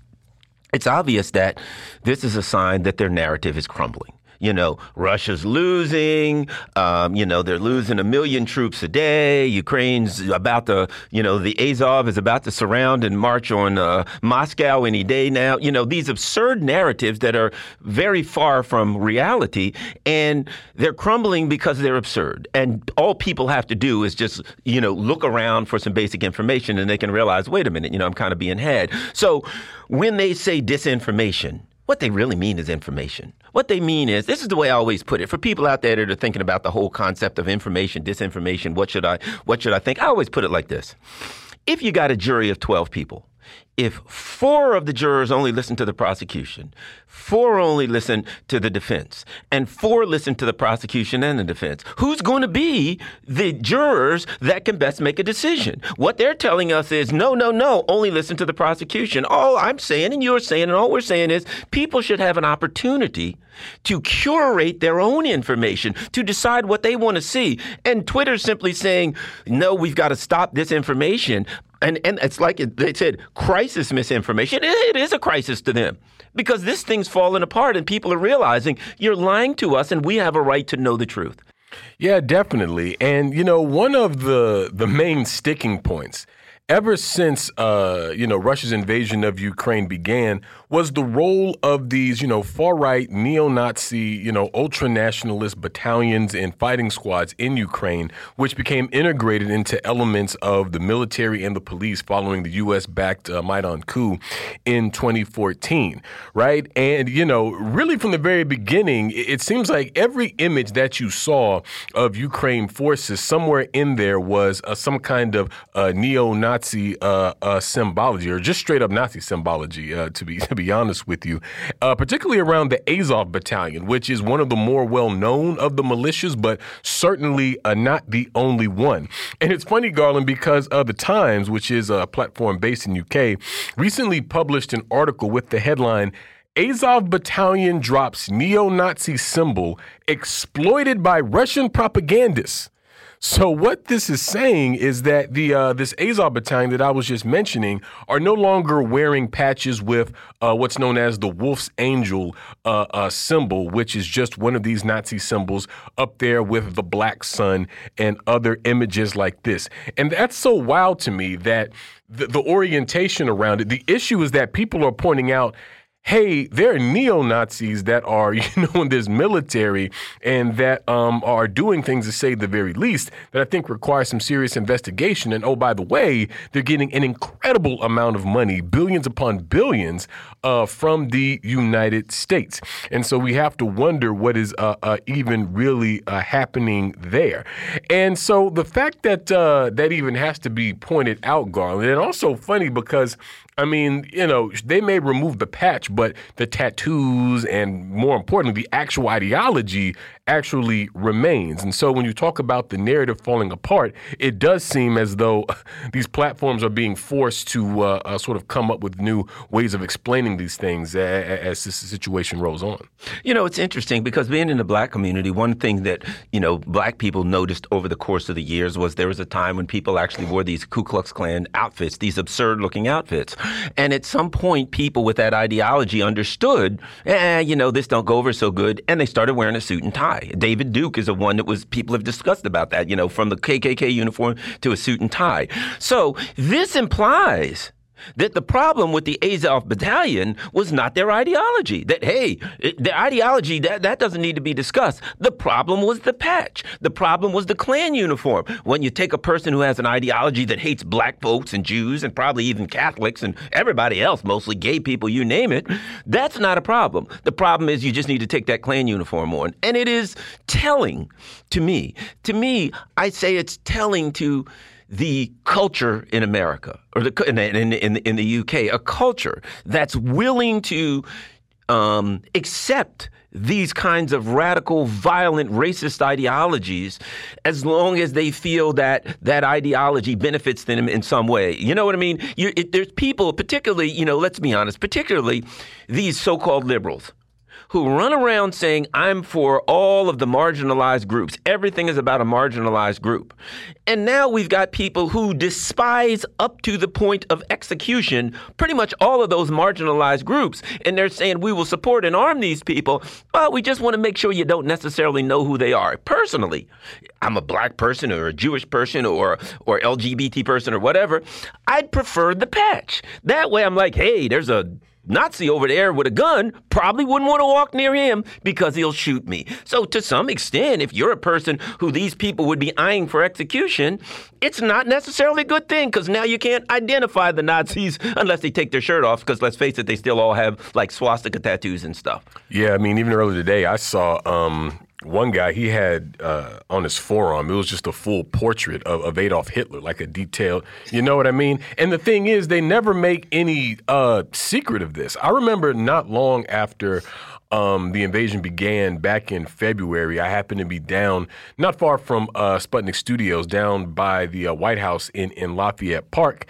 It's obvious that this is a sign that their narrative is crumbling you know, Russia's losing. Um, you know, they're losing a million troops a day. Ukraine's about to, you know, the Azov is about to surround and march on uh, Moscow any day now. You know, these absurd narratives that are very far from reality, and they're crumbling because they're absurd. And all people have to do is just, you know, look around for some basic information, and they can realize, wait a minute, you know, I'm kind of being had. So when they say disinformation, what they really mean is information. What they mean is this is the way I always put it. For people out there that are thinking about the whole concept of information, disinformation, what should I what should I think? I always put it like this. If you got a jury of 12 people if four of the jurors only listen to the prosecution, four only listen to the defense, and four listen to the prosecution and the defense, who's going to be the jurors that can best make a decision? What they're telling us is no, no, no, only listen to the prosecution. All I'm saying, and you're saying, and all we're saying is people should have an opportunity to curate their own information, to decide what they want to see. And Twitter's simply saying, no, we've got to stop this information. And and it's like they said crisis misinformation. It is a crisis to them because this thing's falling apart and people are realizing you're lying to us and we have a right to know the truth. Yeah definitely. And you know one of the the main sticking points ever since uh, you know Russia's invasion of Ukraine began was the role of these you know far right neo-Nazi you know ultra nationalist battalions and fighting squads in Ukraine, which became integrated into elements of the military and the police following the U.S.-backed uh, Maidan coup in 2014, right? And you know really from the very beginning, it seems like every image that you saw of Ukraine forces somewhere in there was uh, some kind of uh, neo-Nazi Nazi uh, uh, symbology, or just straight up Nazi symbology, uh, to be be honest with you, uh, particularly around the Azov Battalion, which is one of the more well known of the militias, but certainly uh, not the only one. And it's funny, Garland, because of the Times, which is a platform based in UK, recently published an article with the headline. Azov Battalion drops neo Nazi symbol exploited by Russian propagandists. So what this is saying is that the uh, this Azov battalion that I was just mentioning are no longer wearing patches with uh, what's known as the Wolf's Angel uh, uh symbol, which is just one of these Nazi symbols up there with the black sun and other images like this. And that's so wild to me that the, the orientation around it. The issue is that people are pointing out hey, there are neo Nazis that are, you know, in this military and that um, are doing things to say the very least that I think require some serious investigation. And oh, by the way, they're getting an incredible amount of money, billions upon billions, uh, from the United States. And so we have to wonder what is uh, uh, even really uh, happening there. And so the fact that uh, that even has to be pointed out, Garland, and also funny because I mean, you know, they may remove the patch, but the tattoos and more importantly, the actual ideology actually remains. And so when you talk about the narrative falling apart, it does seem as though these platforms are being forced to uh, uh, sort of come up with new ways of explaining these things as, as this situation rolls on. You know, it's interesting because being in the black community, one thing that, you know, black people noticed over the course of the years was there was a time when people actually wore these Ku Klux Klan outfits, these absurd looking outfits. And at some point, people with that ideology understood, eh, you know, this don't go over so good, and they started wearing a suit and tie. David Duke is a one that was people have discussed about that, you know, from the KKK uniform to a suit and tie. So this implies that the problem with the Azov battalion was not their ideology. That, hey, the ideology, that, that doesn't need to be discussed. The problem was the patch. The problem was the Klan uniform. When you take a person who has an ideology that hates black folks and Jews and probably even Catholics and everybody else, mostly gay people, you name it, that's not a problem. The problem is you just need to take that Klan uniform on. And it is telling to me. To me, I say it's telling to the culture in America or the in in, in, in the UK, a culture that's willing to um, accept these kinds of radical, violent, racist ideologies as long as they feel that that ideology benefits them in some way. You know what I mean? You, it, there's people, particularly, you know, let's be honest, particularly these so called liberals who run around saying, I'm for all of the marginalized groups. Everything is about a marginalized group. And now we've got people who despise up to the point of execution pretty much all of those marginalized groups. And they're saying, we will support and arm these people, but we just want to make sure you don't necessarily know who they are. Personally, I'm a black person or a Jewish person or, or LGBT person or whatever. I'd prefer the patch. That way I'm like, hey, there's a Nazi over there with a gun probably wouldn't want to walk near him because he'll shoot me. So, to some extent, if you're a person who these people would be eyeing for execution, it's not necessarily a good thing because now you can't identify the Nazis unless they take their shirt off. Because let's face it, they still all have like swastika tattoos and stuff. Yeah, I mean, even earlier today, I saw um, one guy he had uh, on his forearm it was just a full portrait of, of, adolf hitler like a detailed you know what i mean and the thing is they never make any uh, secret of this i remember not long after um, the invasion began back in February. I happened to be down not far from uh, Sputnik Studios, down by the uh, White House in, in Lafayette Park.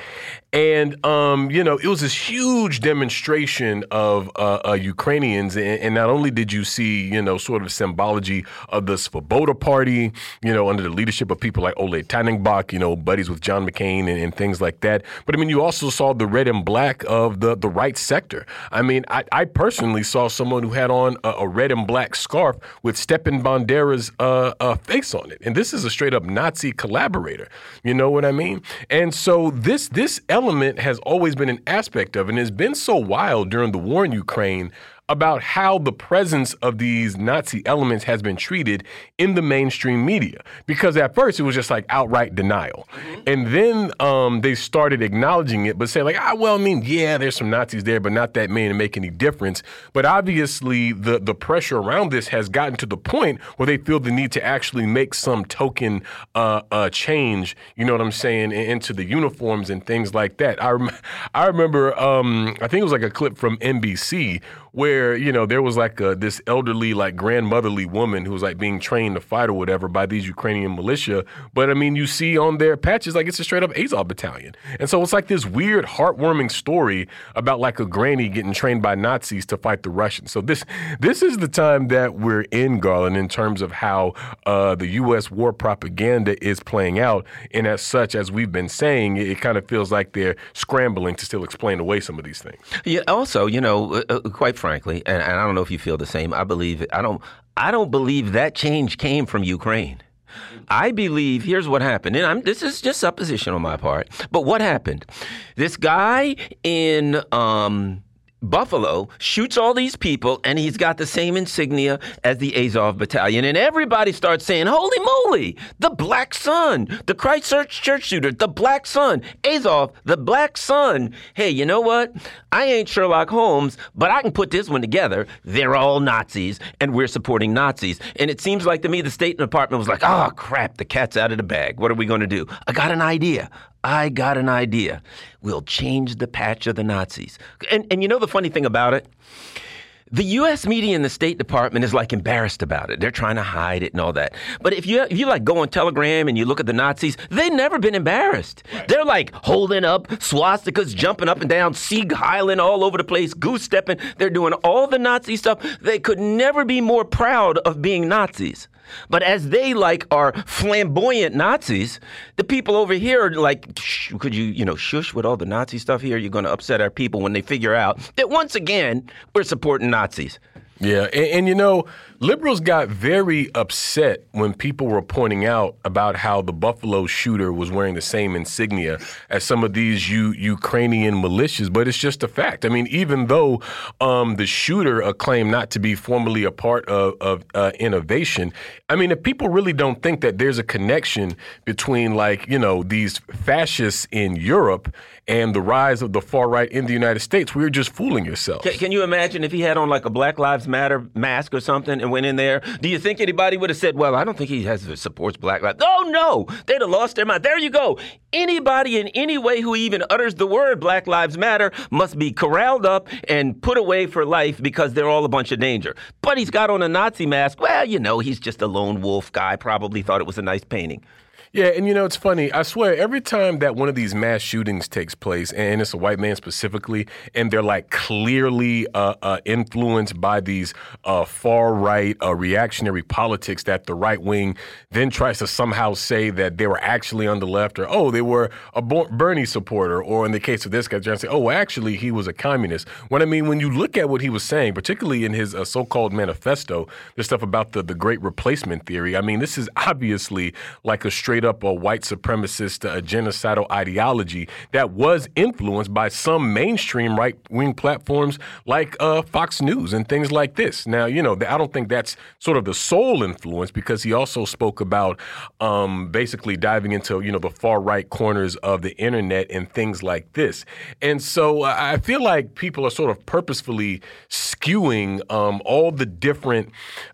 And, um, you know, it was this huge demonstration of uh, uh Ukrainians. And, and, not only did you see, you know, sort of symbology of the Svoboda Party, you know, under the leadership of people like Oleg Tyahnybok, you know, buddies with John McCain and, and, things like that. But I mean, you also saw the red and black of the, the right sector. I mean, I, I personally saw someone who had on a, a red and black scarf with Stepan Bandera's uh, uh, face on it, and this is a straight up Nazi collaborator. You know what I mean? And so this this has always been an aspect of, and has been so wild during the war in Ukraine about how the presence of these Nazi elements has been treated in the mainstream media. Because at first it was just like outright denial. Mm-hmm. And then um, they started acknowledging it, but say, like, ah, well, I mean, yeah, there's some Nazis there, but not that many to make any difference. But obviously, the, the pressure around this has gotten to the point where they feel the need to actually make some token uh, uh, change, you know what I'm saying, into the uniforms and things like that. I, rem- I remember, um, I think it was like a clip from NBC where you know there was like a, this elderly, like grandmotherly woman who was like being trained to fight or whatever by these Ukrainian militia. But I mean, you see on their patches like it's a straight up Azov battalion, and so it's like this weird, heartwarming story about like a granny getting trained by Nazis to fight the Russians. So this this is the time that we're in, Garland, in terms of how uh, the U.S. war propaganda is playing out, and as such, as we've been saying, it, it kind of feels like they're scrambling to still explain away some of these things. Yeah. Also, you know, uh, uh, quite frankly, and, and I don't know if you feel the same. I believe I don't. I don't believe that change came from Ukraine. I believe here's what happened, and I'm, this is just supposition on my part. But what happened? This guy in um, Buffalo shoots all these people, and he's got the same insignia as the Azov battalion. And everybody starts saying, Holy moly, the Black Sun, the Christchurch church shooter, the Black Sun, Azov, the Black Sun. Hey, you know what? I ain't Sherlock Holmes, but I can put this one together. They're all Nazis, and we're supporting Nazis. And it seems like to me the State Department was like, oh, crap, the cat's out of the bag. What are we going to do? I got an idea. I got an idea. We'll change the patch of the Nazis. And, and you know the funny thing about it? The U.S. media and the State Department is like embarrassed about it. They're trying to hide it and all that. But if you if you like go on Telegram and you look at the Nazis, they've never been embarrassed. Right. They're like holding up swastikas, jumping up and down, Sieg Heiling all over the place, goose stepping. They're doing all the Nazi stuff. They could never be more proud of being Nazis. But as they like are flamboyant Nazis, the people over here are like, could you, you know, shush with all the Nazi stuff here? You're going to upset our people when they figure out that once again we're supporting Nazis. Yeah, and, and, you know, liberals got very upset when people were pointing out about how the Buffalo shooter was wearing the same insignia as some of these U- Ukrainian militias, but it's just a fact. I mean, even though um, the shooter uh, claimed not to be formally a part of, of uh, innovation, I mean, if people really don't think that there's a connection between, like, you know, these fascists in Europe and the rise of the far right in the United States, we're just fooling yourselves. Can, can, you imagine if he had on like a Black Lives Matter mask or something went in there? Do you think anybody would have said, "Well, I don't think he has supports Black Lives"? Oh no, they'd have lost their mind. There you go. Anybody in any way who even utters the word Black Lives Matter must be corralled up and put away for life because they're all a bunch of danger. But he's got on a Nazi mask. Well, you know, he's just a lone wolf guy. Probably thought it was a nice painting. Yeah, and you know, it's funny. I swear, every time that one of these mass shootings takes place, and it's a white man specifically, and they're like clearly uh, uh, influenced by these uh, far right uh, reactionary politics that the right wing then tries to somehow say that they were actually on the left, or oh, they were a Bernie supporter, or in the case of this guy, trying to say, oh, well, actually, he was a communist. What I mean, when you look at what he was saying, particularly in his uh, so called manifesto, the stuff about the, the great replacement theory, I mean, this is obviously like a straight up a white supremacist, a genocidal ideology that was influenced by some mainstream right wing platforms like uh, Fox News and things like this. Now, you know, I don't think that's sort of the sole influence because he also spoke about um, basically diving into, you know, the far right corners of the internet and things like this. And so uh, I feel like people are sort of purposefully skewing um, all the different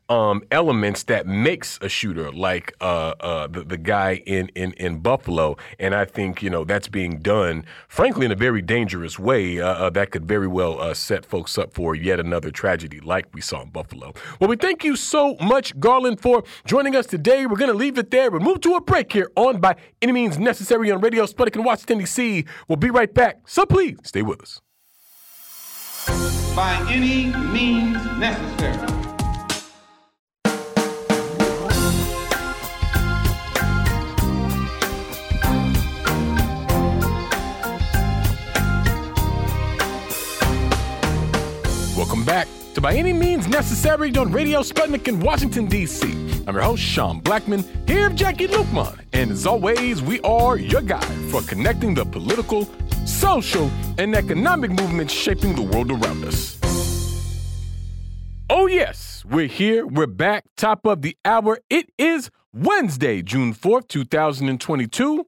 um, elements that makes a shooter, like uh, uh, the, the guy in, in, in Buffalo. And I think, you know, that's being done, frankly, in a very dangerous way uh, uh that could very well uh, set folks up for yet another tragedy like we saw in Buffalo. Well, we thank you so much, Garland, for joining us today. We're going to leave it there. We'll move to a break here on By Any Means Necessary on Radio Sputnik in Washington, D.C. We'll be right back. So please stay with us. By any means necessary. Welcome back to By Any Means Necessary on Radio Sputnik in Washington, D.C. I'm your host, Sean Blackmon, here with Jacquie Luqman. And as always, we are your guide for connecting the political, social, and economic movements shaping the world around us. Oh, yes, we're here. We're back. Top of the hour. It is Wednesday, June 4th, 2022.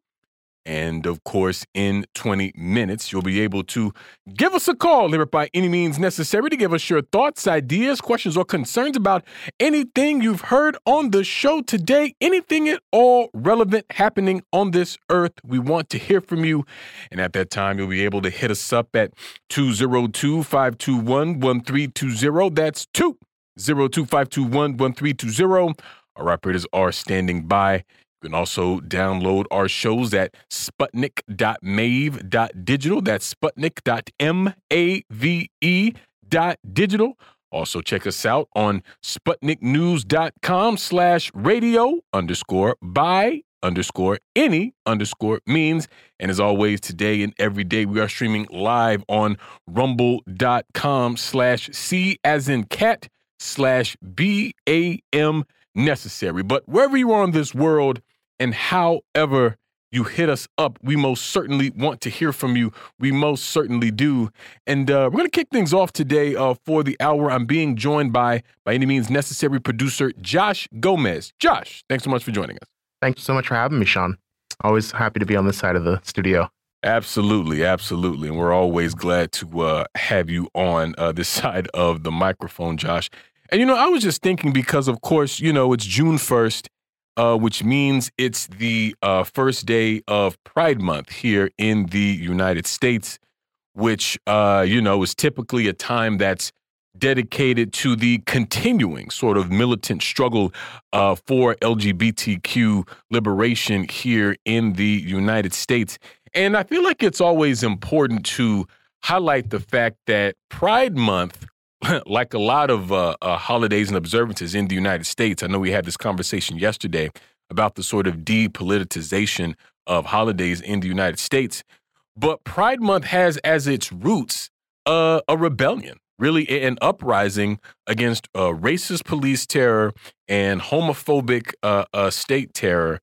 And of course, in 20 minutes, you'll be able to give us a call, Live by any means necessary, to give us your thoughts, ideas, questions, or concerns about anything you've heard on the show today, anything at all relevant happening on this earth. We want to hear from you. And at that time, you'll be able to hit us up at 202 521 1320. That's 202 521 1320. Our operators are standing by. You can also download our shows at sputnik.mave.digital. That's sputnik.mave.digital. Also, check us out on sputniknews.com slash radio underscore by underscore any underscore means. And as always, today and every day, we are streaming live on rumble.com slash C as in cat slash B A M necessary. But wherever you are in this world and however you hit us up, we most certainly want to hear from you. We most certainly do. And uh, we're going to kick things off today uh, for the hour. I'm being joined by, by any means necessary, producer Josh Gomez. Josh, thanks so much for joining us. Thanks so much for having me, Sean. Always happy to be on this side of the studio. Absolutely, absolutely. And we're always glad to uh, have you on uh, this side of the microphone, Josh. And you know, I was just thinking because, of course, you know, it's June 1st, uh, which means it's the uh, first day of Pride Month here in the United States, which, uh, you know, is typically a time that's dedicated to the continuing sort of militant struggle uh, for LGBTQ liberation here in the United States. And I feel like it's always important to highlight the fact that Pride Month like a lot of uh, uh, holidays and observances in the United States, I know we had this conversation yesterday about the sort of depoliticization of holidays in the United States. But Pride Month has as its roots uh, a rebellion, really an uprising against uh, racist police terror and homophobic uh, uh, state terror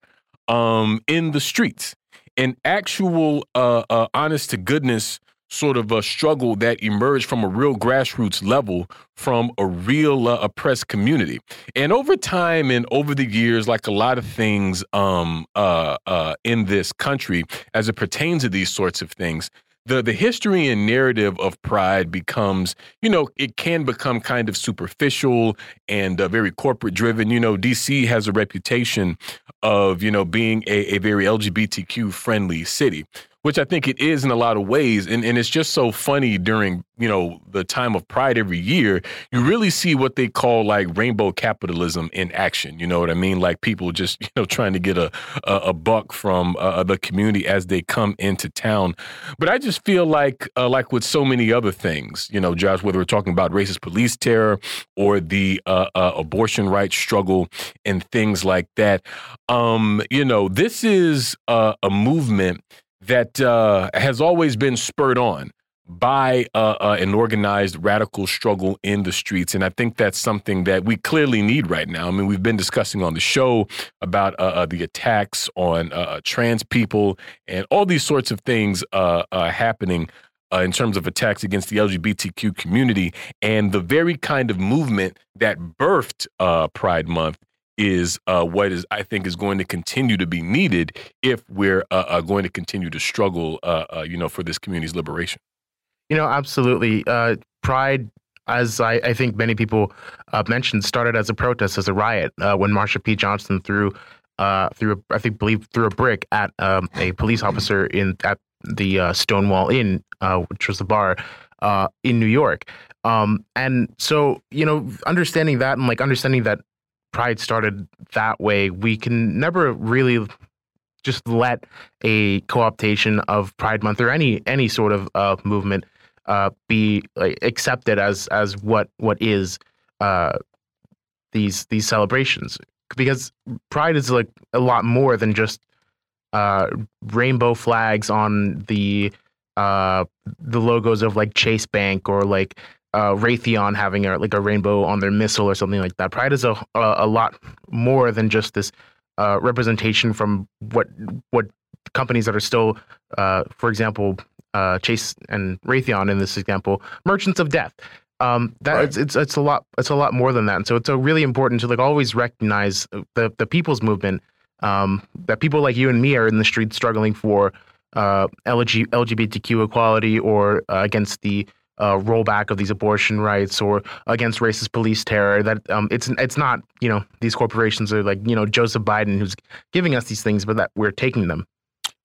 um, in the streets. An actual, honest to goodness sort of a struggle that emerged from a real grassroots level from a real uh, oppressed community. And over time and over the years like a lot of things um, uh, uh, in this country as it pertains to these sorts of things the the history and narrative of pride becomes you know it can become kind of superficial and uh, very corporate driven. You know dc has a reputation of you know being a, a very lgbtq friendly city which I think it is in a lot of ways. And, and it's just so funny during, you know, the time of Pride every year, you really see what they call like rainbow capitalism in action. You know what I mean? Like people just, you know, trying to get a, a, a buck from uh, the community as they come into town. But I just feel like, uh, like with so many other things, you know, Josh, whether we're talking about racist police terror or the uh, uh abortion rights struggle and things like that, um, you know, this is a movement that uh, has always been spurred on by uh, uh, an organized radical struggle in the streets. And I think that's something that we clearly need right now. I mean, we've been discussing on the show about uh, uh the attacks on uh, uh, trans people and all these sorts of things happening. in terms of attacks against the LGBTQ community, and the very kind of movement that birthed Pride Month is uh, what is I think is going to continue to be needed if we're uh, uh, going to continue to struggle, uh, uh, you know, for this community's liberation. You know, absolutely. Uh, pride, as I, I, think many people mentioned, started as a protest, as a riot when Marsha P. Johnson threw threw I think believe threw a brick at um, a police officer in at the Stonewall Inn, which was the bar in New York. Um, and so, you know, understanding that and like understanding that Pride started that way, we can never really just let a co-optation of Pride Month or any any sort of uh, movement uh, be like, accepted as as what what is uh, these these celebrations. Because Pride is like a lot more than just uh, rainbow flags on the uh, the logos of like Chase Bank or like uh, Raytheon having a, like a rainbow on their missile or something like that. Pride is a a, a lot more than just this uh, representation from what what companies that are still, uh, for example, uh, Chase and Raytheon in this example, merchants of death. Um, that right. it's, it's it's a lot it's a lot more than that. And so it's a really important to like always recognize the the people's movement um, that people like you and me are in the streets struggling for uh, LG, LGBTQ equality or uh, against the uh, rollback of these abortion rights or against racist police terror. That um, it's it's not you know these corporations are like you know Joseph Biden who's giving us these things, but that we're taking them.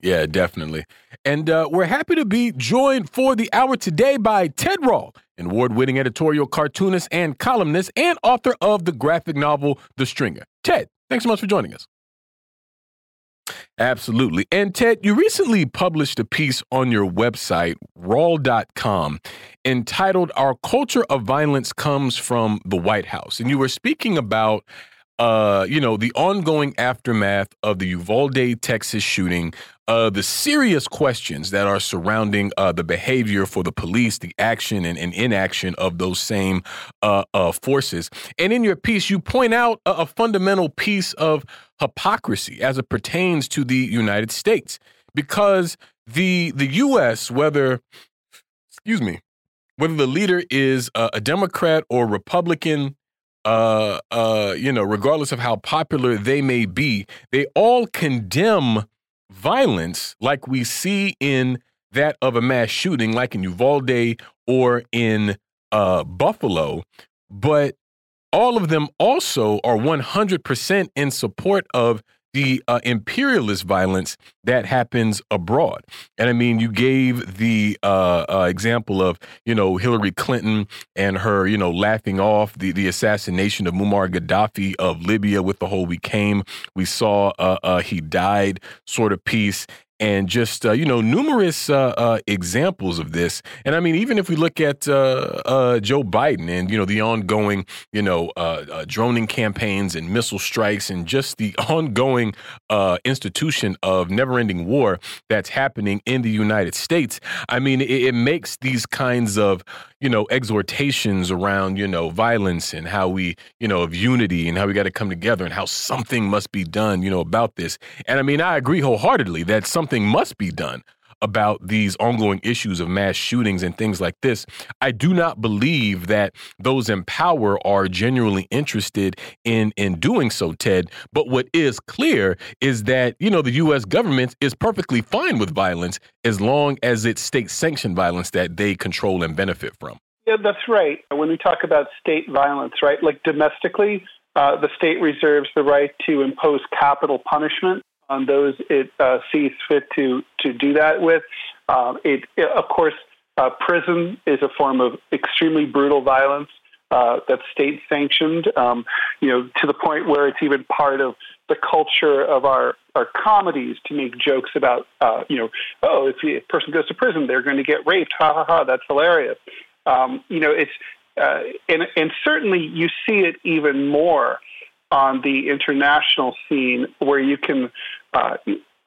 Yeah, definitely. And uh, we're happy to be joined for the hour today by Ted Rall, an award winning editorial cartoonist and columnist, and author of the graphic novel The Stringer. Ted, thanks so much for joining us. Absolutely. And Ted, you recently published a piece on your website, rall.com, entitled Our Culture of Violence Comes from the White House. And you were speaking about uh, you know, the ongoing aftermath of the Uvalde, Texas shooting, uh, the serious questions that are surrounding uh, the behavior for the police, the action and, and inaction of those same uh, uh forces. And in your piece, you point out a, a fundamental piece of hypocrisy as it pertains to the United States, because the the U.S., whether excuse me, whether the leader is a, a Democrat or Republican, uh, uh, you know, regardless of how popular they may be, they all condemn violence like we see in that of a mass shooting, like in Uvalde or in uh, Buffalo. But all of them also are 100% in support of the uh, imperialist violence that happens abroad. And I mean, you gave the uh, uh, example of, you know, Hillary Clinton and her, you know, laughing off the, the assassination of Muammar Gaddafi of Libya with the whole we came, we saw uh, uh, he died sort of piece and just uh, you know numerous uh, uh, examples of this. And I mean, even if we look at uh, uh, Joe Biden and you know the ongoing you know uh, droning campaigns and missile strikes and just the ongoing institution of never-ending war that's happening in the United States. I mean, it, it makes these kinds of you know exhortations around you know violence and how we you know of unity and how we got to come together and how something must be done you know about this. And I mean, I agree wholeheartedly that some something must be done about these ongoing issues of mass shootings and things like this. I do not believe that those in power are genuinely interested in in doing so, Ted. But what is clear is that, you know, the US government is perfectly fine with violence as long as it's state sanctioned violence that they control and benefit from. Yeah, that's right. When we talk about state violence, right? Like domestically, uh, the state reserves the right to impose capital punishment on those it uh, sees fit to to do that with. Um, it, it, of course, uh, prison is a form of extremely brutal violence uh, that's state sanctioned. Um, you know, to the point where it's even part of the culture of our our comedies to make jokes about, uh, you know, oh, if a person goes to prison, they're going to get raped. Ha ha ha! That's hilarious. Um, you know, it's uh, and and certainly you see it even more on the international scene where you can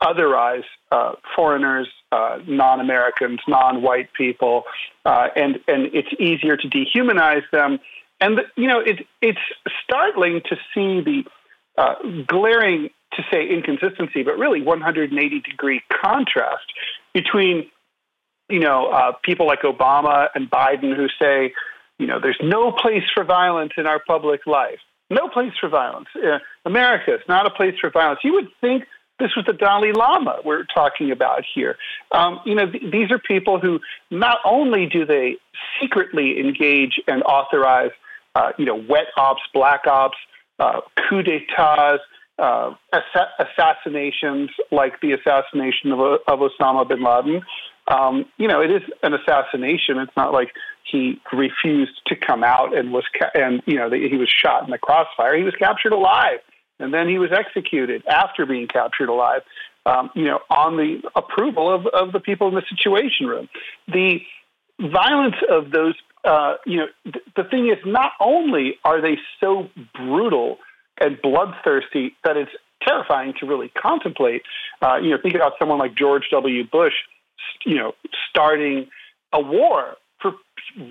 otherize uh, foreigners, uh, non-Americans, non-white people, uh, and and it's easier to dehumanize them. And you know, it, it's startling to see the uh, glaring, to say inconsistency, but really 180 degree contrast between you know uh, people like Obama and Biden who say, you know, there's no place for violence in our public life. No place for violence. Uh, America is not a place for violence. You would think this was the Dalai Lama we're talking about here. Um, you know, th- these are people who not only do they secretly engage and authorize, uh, you know, wet ops, black ops, uh, coup d'états, uh, ass- assassinations like the assassination of, of Osama bin Laden. Um, you know, it is an assassination. It's not like he refused to come out and was, ca- and you know, he was shot in the crossfire. He was captured alive and then he was executed after being captured alive. Um, you know, on the approval of, of the people in the Situation Room. The violence of those, uh, you know, th- the thing is, not only are they so brutal and bloodthirsty that it's terrifying to really contemplate. Uh, you know, think about someone like George W. Bush, you know, starting a war for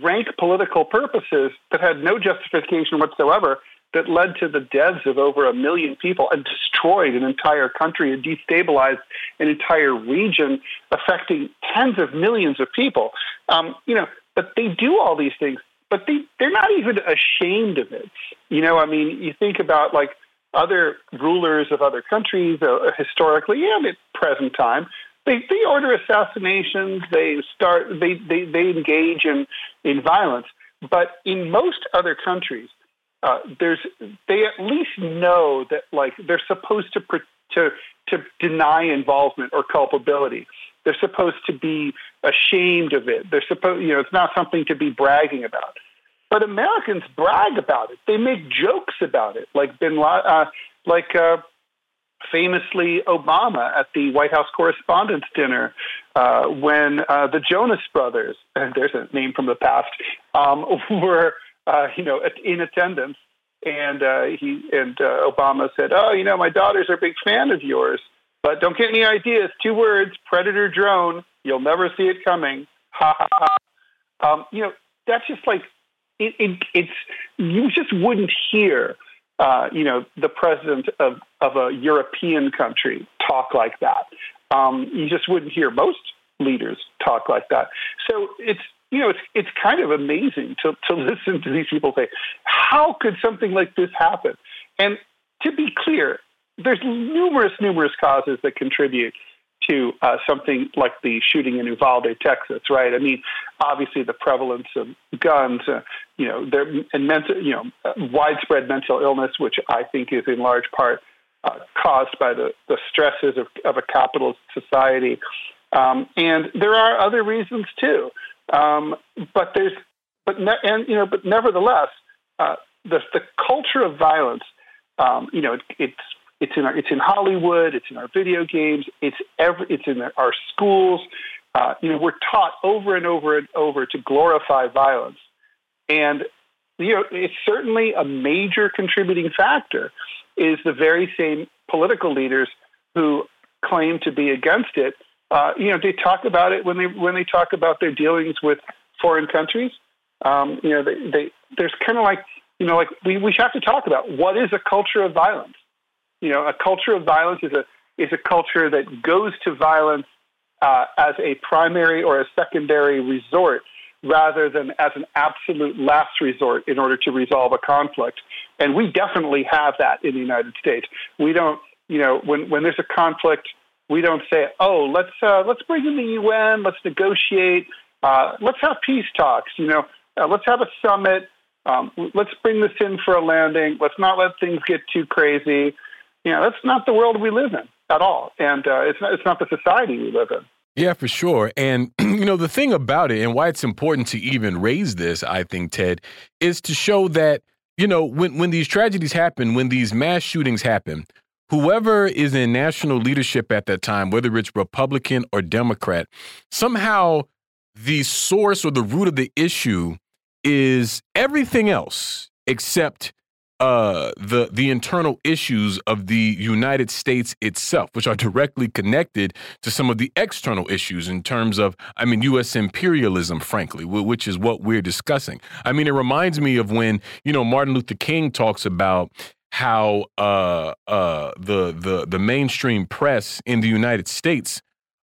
rank political purposes that had no justification whatsoever that led to the deaths of over a million people and destroyed an entire country and destabilized an entire region, affecting tens of millions of people. Um, you know, but they do all these things, but they they're not even ashamed of it. You know, I mean, you think about like other rulers of other countries, uh, historically and at present time, they, they order assassinations. They start. They, they, they engage in in violence. But in most other countries, uh, there's they at least know that like they're supposed to to to deny involvement or culpability. They're supposed to be ashamed of it. They're supposed you know it's not something to be bragging about. But Americans brag about it. They make jokes about it, like Bin Laden, uh, like uh, famously Obama at the White House Correspondents' Dinner uh, when uh, the Jonas Brothers, there's a name from the past, um, were uh, you know in attendance, and uh, he and uh, Obama said, "Oh, you know, my daughters are a big fan of yours, but don't get any ideas. Two words: predator drone. You'll never see it coming. Ha ha ha." Um, you know, that's just like it, it, it's you just wouldn't hear uh, you know, the president of, of a European country talk like that. Um, you just wouldn't hear most leaders talk like that. So it's you know it's it's kind of amazing to to listen to these people say, how could something like this happen? And to be clear, there's numerous numerous causes that contribute to uh, something like the shooting in Uvalde, Texas, right? I mean, obviously the prevalence of guns, uh, you know, there and mental, you know, widespread mental illness, which I think is in large part uh, caused by the, the stresses of, of a capitalist society. Um, and there are other reasons too. Um, but there's, but ne- and you know, but nevertheless, uh, the the culture of violence, um, you know, it, it's it's in our, it's in Hollywood. It's in our video games. It's every, it's in our schools. Uh, you know, we're taught over and over and over to glorify violence, and you know, it's certainly a major contributing factor. Is the very same political leaders who claim to be against it. Uh, you know, they talk about it when they when they talk about their dealings with foreign countries. Um, you know, they, they there's kind of like you know, like we we have to talk about what is a culture of violence you know, a culture of violence is a is a culture that goes to violence uh, as a primary or a secondary resort rather than as an absolute last resort in order to resolve a conflict. And we definitely have that in the United States. We don't, you know, when, when there's a conflict, we don't say, oh, let's, uh, let's bring in the UN, let's negotiate, uh, let's have peace talks, you know, uh, let's have a summit, um, let's bring this in for a landing, let's not let things get too crazy you know, that's not the world we live in at all. And uh, it's, not, it's not the society we live in. Yeah, for sure. And, you know, the thing about it and why it's important to even raise this, I think, Ted, is to show that, you know, when, when these tragedies happen, when these mass shootings happen, whoever is in national leadership at that time, whether it's Republican or Democrat, somehow the source or the root of the issue is everything else except uh, the the internal issues of the United States itself, which are directly connected to some of the external issues in terms of, I mean, U.S. imperialism, frankly, which is what we're discussing. I mean, it reminds me of when you know Martin Luther King talks about how uh, uh, the the the mainstream press in the United States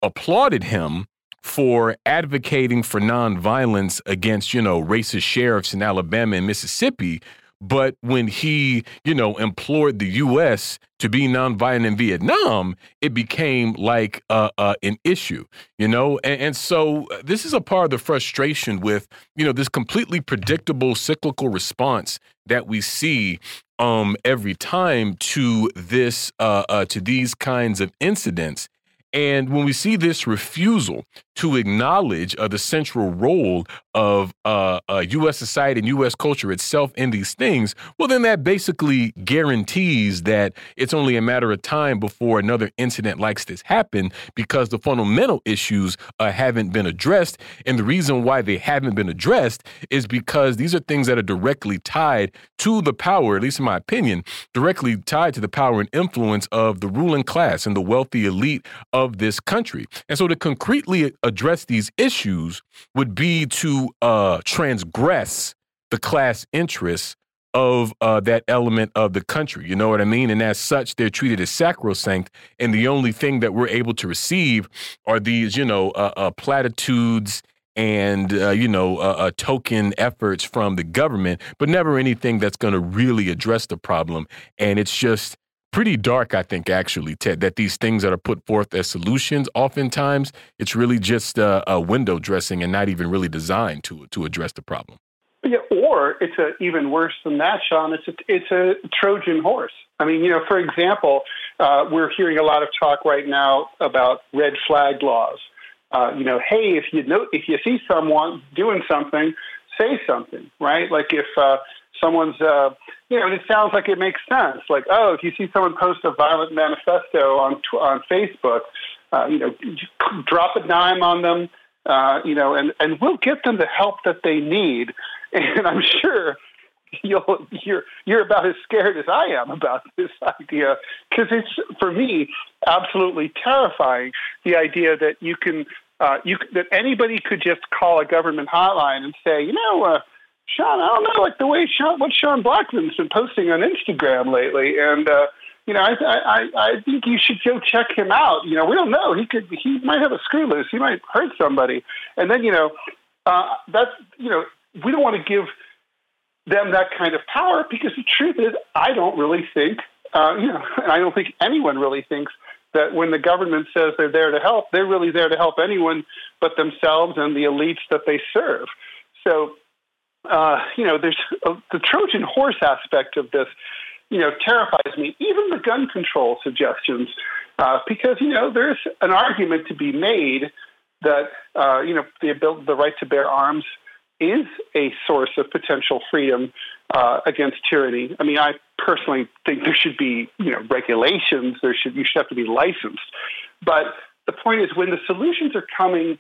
applauded him for advocating for nonviolence against you know racist sheriffs in Alabama and Mississippi but when he, you know, implored the U.S. to be nonviolent in Vietnam, it became like uh, uh, an issue, you know? And, and, so uh, this is a part of the frustration with, you know, this completely predictable cyclical response that we see um, every time to this, uh, uh to these kinds of incidents. And when we see this refusal to acknowledge uh, the central role of uh, uh, U.S. society and U.S. culture itself in these things, well, then that basically guarantees that it's only a matter of time before another incident like this happen because the fundamental issues uh, haven't been addressed. And the reason why they haven't been addressed is because these are things that are directly tied to the power, at least in my opinion, directly tied to the power and influence of the ruling class and the wealthy elite of this country. And so to concretely address these issues would be to uh, transgress the class interests of uh, that element of the country. You know what I mean? And as such, they're treated as sacrosanct. And the only thing that we're able to receive are these, you know, uh, uh, platitudes and uh, you know uh, uh, token efforts from the government, but never anything that's going to really address the problem. And it's just pretty dark, I think, actually, Ted, that these things that are put forth as solutions, oftentimes it's really just uh, a window dressing and not even really designed to to address the problem. Yeah, or it's a, even worse than that, Sean. It's a, it's a Trojan horse. I mean, you know, for example, uh, we're hearing a lot of talk right now about red flag laws. Uh, you know, hey, if you know, if you see someone doing something, say something, right? Like if uh, someone's, uh, you know, it sounds like it makes sense. Like, oh, if you see someone post a violent manifesto on on Facebook, uh, you know, drop a dime on them, uh, you know, and and we'll get them the help that they need. And I'm sure you'll you're you're about as scared as I am about this idea because it's for me absolutely terrifying. The idea that you can uh, you that anybody could just call a government hotline and say, you know, uh, Sean, I don't know, like the way Sean, what Sean Blackmon's been posting on Instagram lately, and uh, you know, I, I I think you should go check him out. You know, we don't know. He could he might have a screw loose. He might hurt somebody, and then you know, uh, that's you know, we don't want to give them that kind of power because the truth is, I don't really think, uh, you know, and I don't think anyone really thinks that when the government says they're there to help, they're really there to help anyone but themselves and the elites that they serve. So, uh, you know, there's a, the Trojan horse aspect of this, you know, terrifies me. Even the gun control suggestions, uh, because you know, there's an argument to be made that uh, you know the ability, the right to bear arms is a source of potential freedom uh, against tyranny. I mean, I personally think there should be, you know, regulations. There should you should have to be licensed. But the point is, when the solutions are coming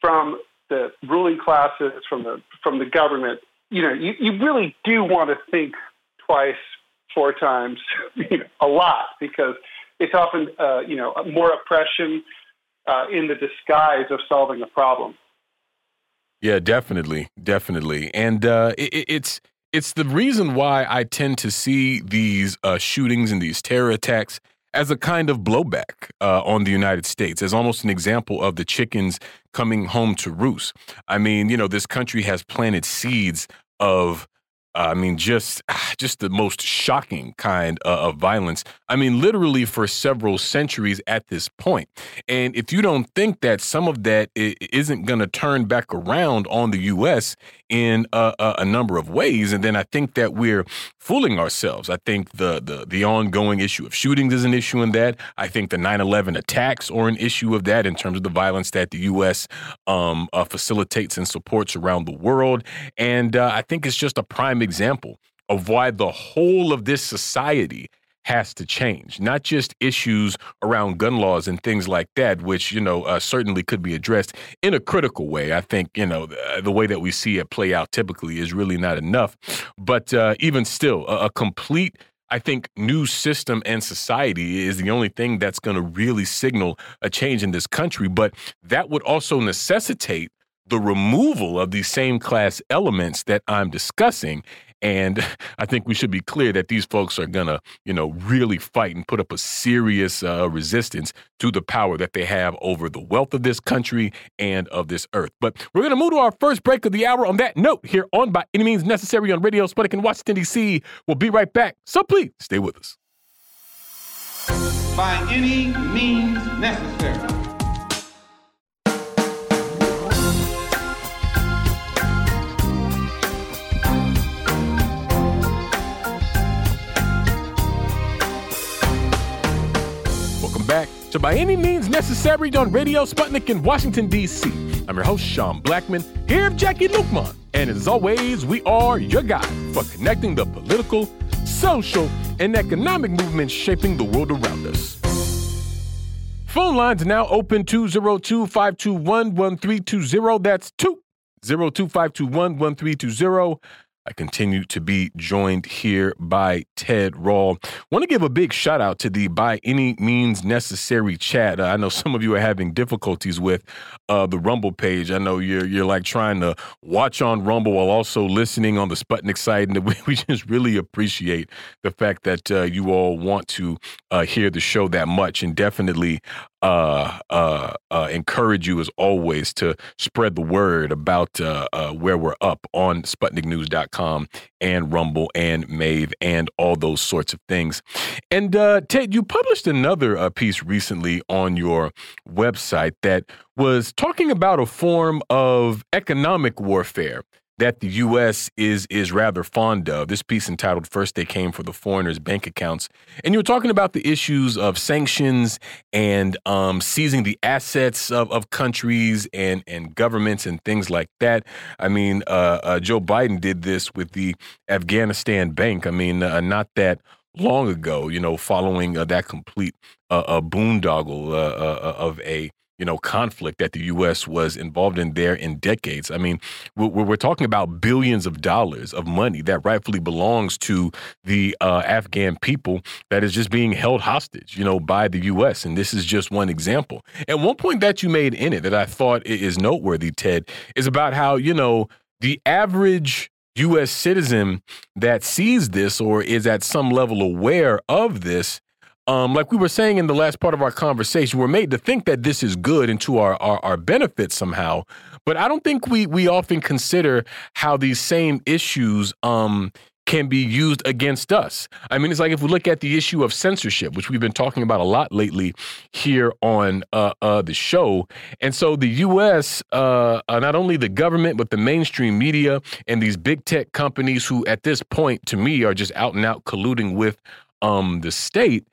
from the ruling classes, from the from the government, you know, you, you really do want to think twice, four times, you know, a lot, because it's often, uh, you know, more oppression uh, in the disguise of solving a problem. Yeah, definitely, definitely, and uh, it, it's it's the reason why I tend to see these uh, shootings and these terror attacks as a kind of blowback uh, on the United States, as almost an example of the chickens coming home to roost. I mean, you know, this country has planted seeds of I mean, just just the most shocking kind of violence. I mean, literally for several centuries at this point. And if you don't think that some of that isn't going to turn back around on the U.S. in a, a, number of ways, and then I think that we're fooling ourselves. I think the the the ongoing issue of shootings is an issue in that. I think the 9/11 attacks are an issue of that in terms of the violence that the U.S. Um, uh, facilitates and supports around the world. And uh, I think it's just a prime example of why the whole of this society has to change, not just issues around gun laws and things like that, which, you know, uh, certainly could be addressed in a critical way. I think, you know, the, the, way that we see it play out typically is really not enough. But uh, even still, a, a complete I think new system and society is the only thing that's going to really signal a change in this country. But that would also necessitate the removal of these same class elements that I'm discussing. And I think we should be clear that these folks are going to, you know, really fight and put up a serious uh, resistance to the power that they have over the wealth of this country and of this earth. But we're going to move to our first break of the hour on that note here on By Any Means Necessary on Radio Sputnik in Washington, D.C. We'll be right back. So please stay with us. By any means necessary. Back to By Any Means Necessary on Radio Sputnik in Washington, D.C. I'm your host, Sean Blackmon, here with Jacquie Luqman. And as always, we are your guide for connecting the political, social, and economic movements shaping the world around us. Phone lines now open 202 521 1320. That's 202 521 1320. I continue to be joined here by Ted Rall. Want to give a big shout out to the By Any Means Necessary chat. Uh, I know some of you are having difficulties with uh, the Rumble page. I know you're you're like trying to watch on Rumble while also listening on the Sputnik site, and we, we just really appreciate the fact that uh, you all want to uh, hear the show that much, and definitely uh, uh, uh, encourage you, as always, to spread the word about uh, uh, where we're up on SputnikNews.com and Rumble and Mave and all those sorts of things. And uh, Ted, you published another piece recently on your website that was talking about a form of economic warfare that the U.S. is is rather fond of. This piece entitled First They Came for the Foreigners' Bank Accounts. And you were talking about the issues of sanctions and um, seizing the assets of, of countries and, and governments and things like that. I mean, uh, uh, Joe Biden did this with the Afghanistan bank. I mean, uh, not that long ago, you know, following uh, that complete uh, boondoggle uh, uh, of a you know, conflict that the U.S. was involved in there in decades. I mean, we're, we're talking about billions of dollars of money that rightfully belongs to the uh, Afghan people that is just being held hostage, you know, by the U.S. And this is just one example. And one point that you made in it that I thought is noteworthy, Ted, is about how, you know, the average U.S. citizen that sees this or is at some level aware of this um, like we were saying in the last part of our conversation, we're made to think that this is good and to our, our, our benefit somehow. But I don't think we we often consider how these same issues um, can be used against us. I mean, it's like if we look at the issue of censorship, which we've been talking about a lot lately here on uh, uh, the show. And so the U.S., uh, uh, not only the government, but the mainstream media and these big tech companies who, at this point, to me, are just out and out colluding with um, the state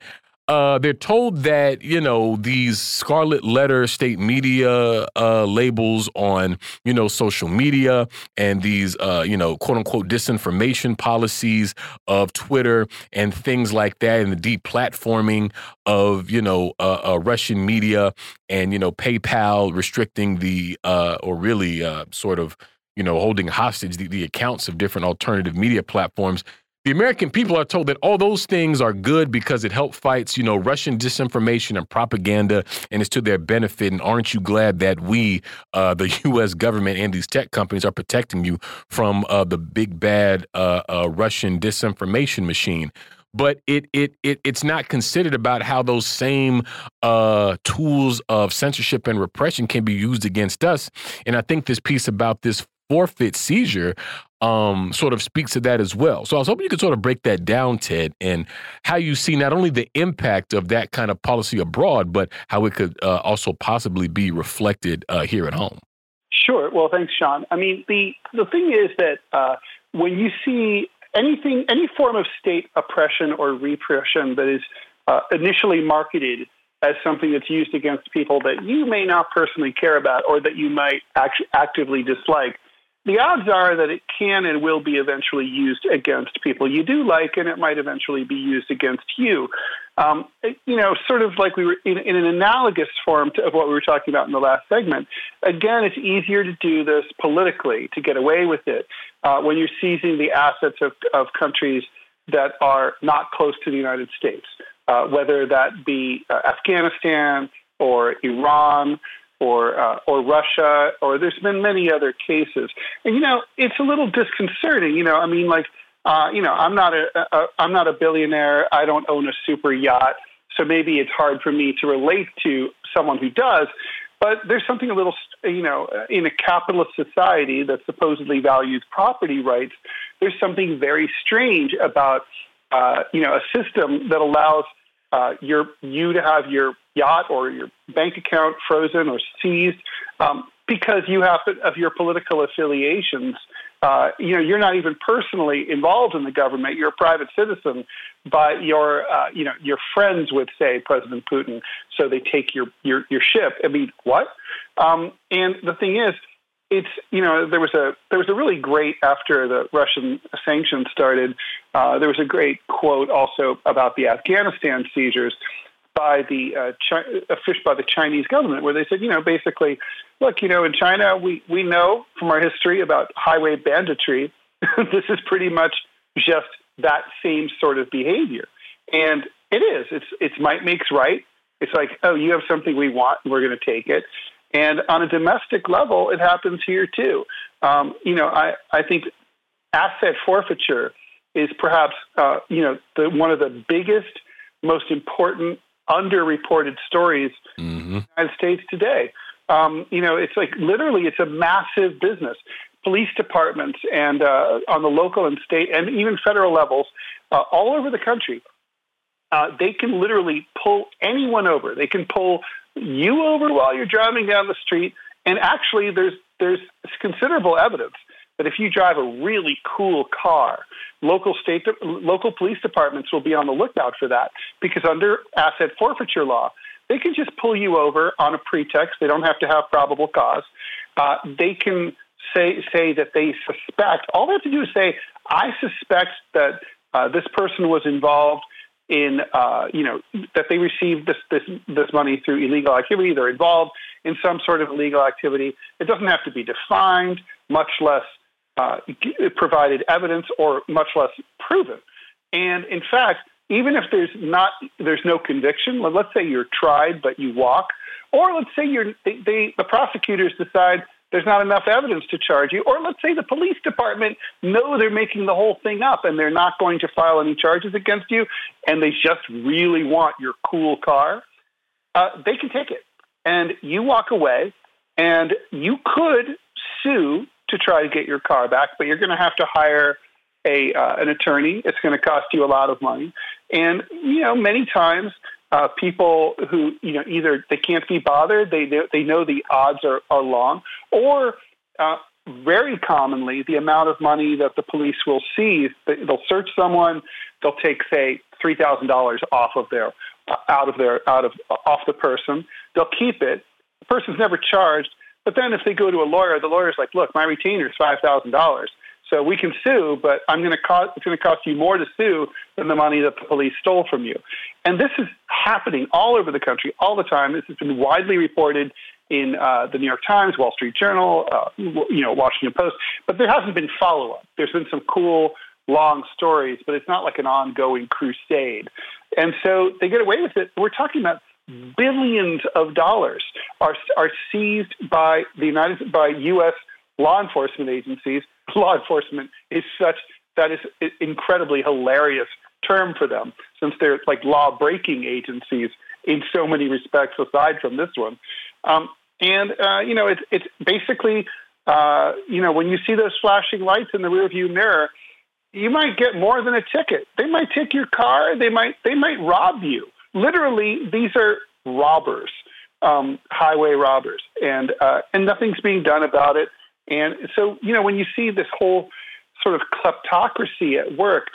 uh, they're told that you know these scarlet letter state media uh, labels on you know social media and these uh, you know quote unquote disinformation policies of Twitter and things like that, and the deplatforming of you know uh, uh, Russian media and you know PayPal restricting the uh, or really sort of you know holding hostage the, the accounts of different alternative media platforms the American people are told that all those things are good because it helps fights, you know, Russian disinformation and propaganda, and it's to their benefit. And aren't you glad that we, uh, the U.S. government and these tech companies, are protecting you from uh, the big bad uh, uh Russian disinformation machine? But it it it it's not considered about how those same uh, tools of censorship and repression can be used against us. And I think this piece about this forfeit seizure um, sort of speaks to that as well. So I was hoping you could sort of break that down, Ted, and how you see not only the impact of that kind of policy abroad, but how it could uh, also possibly be reflected uh, here at home. Sure. Well, thanks, Sean. I mean, the the thing is that uh, when you see anything, any form of state oppression or repression that is uh, initially marketed as something that's used against people that you may not personally care about or that you might act- actively dislike, the odds are that it can and will be eventually used against people you do like, and it might eventually be used against you. Um, you know, sort of like we were in, in an analogous form to, of what we were talking about in the last segment. Again, it's easier to do this politically to get away with it uh, when you're seizing the assets of, of countries that are not close to the United States, uh, whether that be uh, Afghanistan or Iran or uh, or Russia, or there's been many other cases. And you know, it's a little disconcerting. You know, I mean, like, uh, you know, I'm not a, a I'm not a billionaire. I don't own a super yacht, so maybe it's hard for me to relate to someone who does. But there's something a little, you know, in a capitalist society that supposedly values property rights. There's something very strange about, uh, you know, a system that allows uh, your you to have your yacht or your bank account frozen or seized um, because you have of your political affiliations. Uh, you know, you're not even personally involved in the government. You're a private citizen, but your, uh, you know, your friends would say President Putin, so they take your your, your ship. I mean, what? Um, and the thing is, it's you know there was a there was a really great after the Russian sanctions started. Uh, there was a great quote also about the Afghanistan seizures by the uh, Chi- fish by the Chinese government, where they said, you know, basically, look, you know, in China, we we know from our history about highway banditry. this is pretty much just that same sort of behavior, and it is. It's it's might makes right. It's like, oh, you have something we want, we're going to take it. And on a domestic level, it happens here too. Um, you know, I, I think asset forfeiture is perhaps, uh, you know, the, one of the biggest, most important underreported stories mm-hmm. mm-hmm. the United States today. Um, you know, it's like literally, it's a massive business. Police departments and uh, on the local and state and even federal levels, uh, all over the country, uh, they can literally pull anyone over. They can pull you over while you're driving down the street. And actually, there's there's considerable evidence that if you drive a really cool car, local state local police departments will be on the lookout for that because under asset forfeiture law, they can just pull you over on a pretext. They don't have to have probable cause. Uh, they can say say that they suspect. All they have to do is say, "I suspect that uh, this person was involved in, uh, you know, that they received this this this money through illegal activity. They're involved in some sort of illegal activity. It doesn't have to be defined, much less uh, provided evidence, or much less proven. And in fact, even if there's not there's no conviction, let's say you're tried but you walk, or let's say you're they, they, the prosecutors decide there's not enough evidence to charge you, or let's say the police department know they're making the whole thing up and they're not going to file any charges against you, and they just really want your cool car, uh, they can take it, and you walk away, and you could sue to try to get your car back, but you're going to have to hire a uh, an attorney. It's going to cost you a lot of money, and you know many times uh, people who you know either they can't be bothered, they they know the odds are are long, or uh, very commonly the amount of money that the police will seize. They'll search someone, they'll take say three thousand dollars off of their uh, out of their out of off the person. They'll keep it. The person's never charged. But then if they go to a lawyer, the lawyer's like, look, my retainer is five thousand dollars. So we can sue, but I'm going to cost, it's going to cost you more to sue than the money that the police stole from you. And this is happening all over the country all the time. This has been widely reported in uh, the New York Times, Wall Street Journal, uh, you know, Washington Post, but there hasn't been follow up. There's been some cool long stories, but it's not like an ongoing crusade. And so they get away with it. We're talking about billions of dollars are are seized by the United by U.S. law enforcement agencies law enforcement is such that is incredibly hilarious term for them since they're like law breaking agencies in so many respects aside from this one. Um, and uh, you know it's it's basically uh, you know when you see those flashing lights in the rearview mirror you might get more than a ticket. They might take your car they might they might rob you. Literally these are robbers um, highway robbers and uh, and nothing's being done about it and so, you know, when you see this whole sort of kleptocracy at work,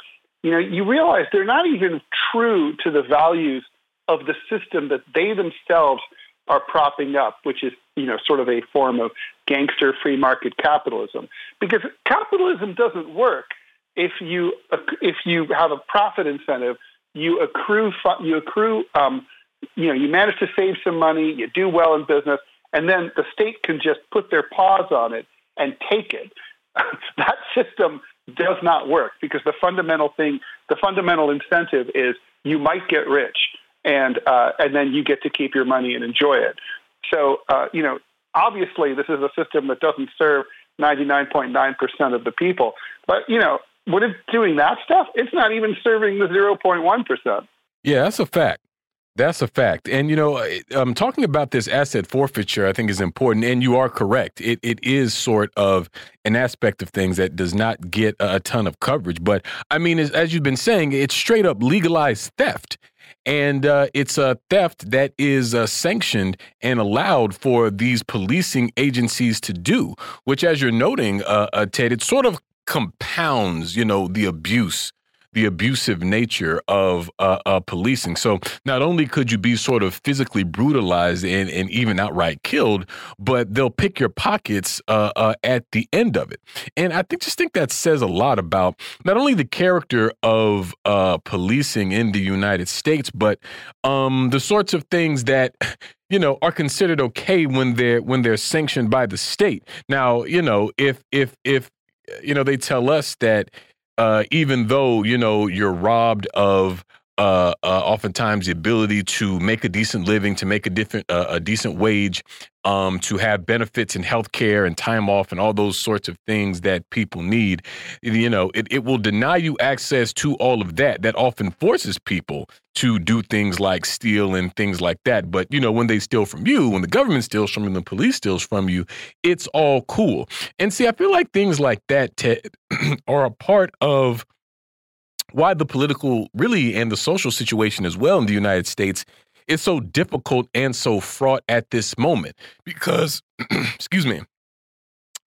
you know, you realize they're not even true to the values of the system that they themselves are propping up, which is, you know, sort of a form of gangster free market capitalism. Because capitalism doesn't work if you if you have a profit incentive, you accrue you accrue um, you know you manage to save some money, you do well in business, and then the state can just put their paws on it and take it. that system does not work because the fundamental thing, the fundamental incentive is you might get rich and uh, and then you get to keep your money and enjoy it. So uh, you know, obviously, this is a system that doesn't serve 99.9% of the people. But you know, when it's doing that stuff, it's not even serving the 0.1%. Yeah, that's a fact. That's a fact. And, you know, um, talking about this asset forfeiture, I think is important. And you are correct. It, it is sort of an aspect of things that does not get a ton of coverage. But I mean, as, as you've been saying, it's straight up legalized theft. And uh, it's a theft that is uh, sanctioned and allowed for these policing agencies to do, which, as you're noting, uh, uh Ted, it sort of compounds, you know, the abuse the abusive nature of uh, uh, policing. So not only could you be sort of physically brutalized and, and even outright killed, but they'll pick your pockets uh, uh, at the end of it. And I think just think that says a lot about not only the character of uh, policing in the United States, but um, the sorts of things that you know are considered okay when they're when they're sanctioned by the state. Now, you know, if if if you know they tell us that uh, even though you know you're robbed of uh, uh, oftentimes the ability to make a decent living, to make a different uh, a decent wage, um, to have benefits and health care and time off and all those sorts of things that people need. You know, it, it will deny you access to all of that. That often forces people to do things like steal and things like that. But, you know, when they steal from you, when the government steals from you, the police steals from you, it's all cool. And see, I feel like things like that, Ted, are a part of why the political, really, and the social situation as well in the United States is so difficult and so fraught at this moment. Because, excuse me,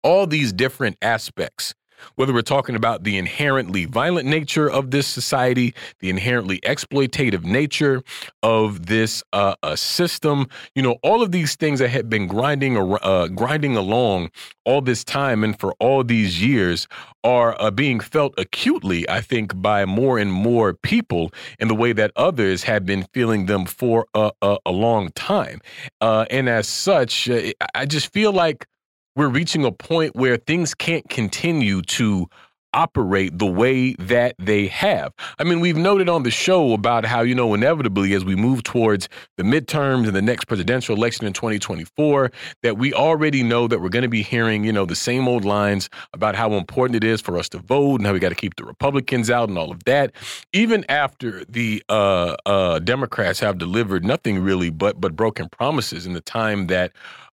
all these different aspects whether we're talking about the inherently violent nature of this society, the inherently exploitative nature of this uh, system, you know, all of these things that have been grinding uh, grinding along all this time and for all these years are uh, being felt acutely, I think, by more and more people in the way that others have been feeling them for a, a, a long time. Uh, and as such, uh, I just feel like we're reaching a point where things can't continue to operate the way that they have. I mean, we've noted on the show about how, you know, inevitably as we move towards the midterms and the next presidential election in 2024, that we already know that we're going to be hearing, you know, the same old lines about how important it is for us to vote and how we got to keep the Republicans out and all of that. Even after the uh, uh, Democrats have delivered nothing really but but broken promises in the time that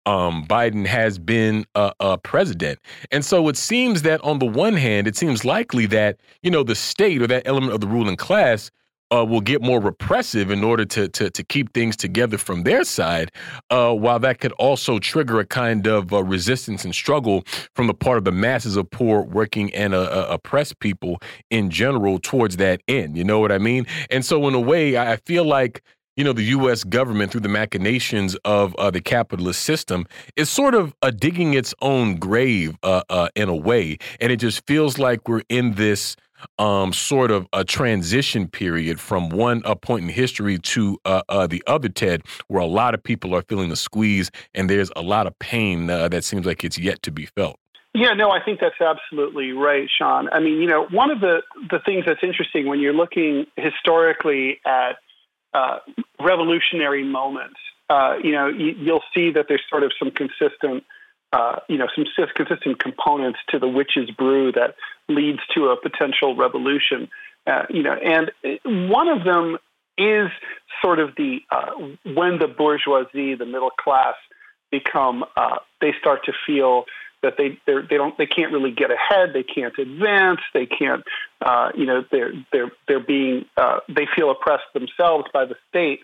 um, Biden has been a, a, president. And so it seems that on the one hand, it seems likely that, you know, the state or that element of the ruling class uh, will get more repressive in order to, to, to keep things together from their side, uh, while that could also trigger a kind of uh, resistance and struggle from the part of the masses of poor, working, and uh, uh, oppressed people in general towards that end. You know what I mean? And so, in a way, I feel like you know, the U.S. government through the machinations of uh, the capitalist system is sort of uh, digging its own grave uh, uh in a way. And it just feels like we're in this um, sort of a transition period from one uh, point in history to uh, the other, Ted, where a lot of people are feeling the squeeze and there's a lot of pain that seems like it's yet to be felt. Yeah, no, I think that's absolutely right, Sean. I mean, you know, one of the, the things that's interesting when you're looking historically at uh, revolutionary moments. Uh, you know, you, will see that there's sort of some consistent, uh, you know, some consistent components to the witch's brew that leads to a potential revolution. Uh, you know, and one of them is sort of the uh, when the bourgeoisie, the middle class, become they start to feel that they they don't they can't really get ahead, they can't advance, they can't uh, you know they're they're they're being uh, they feel oppressed themselves by the state.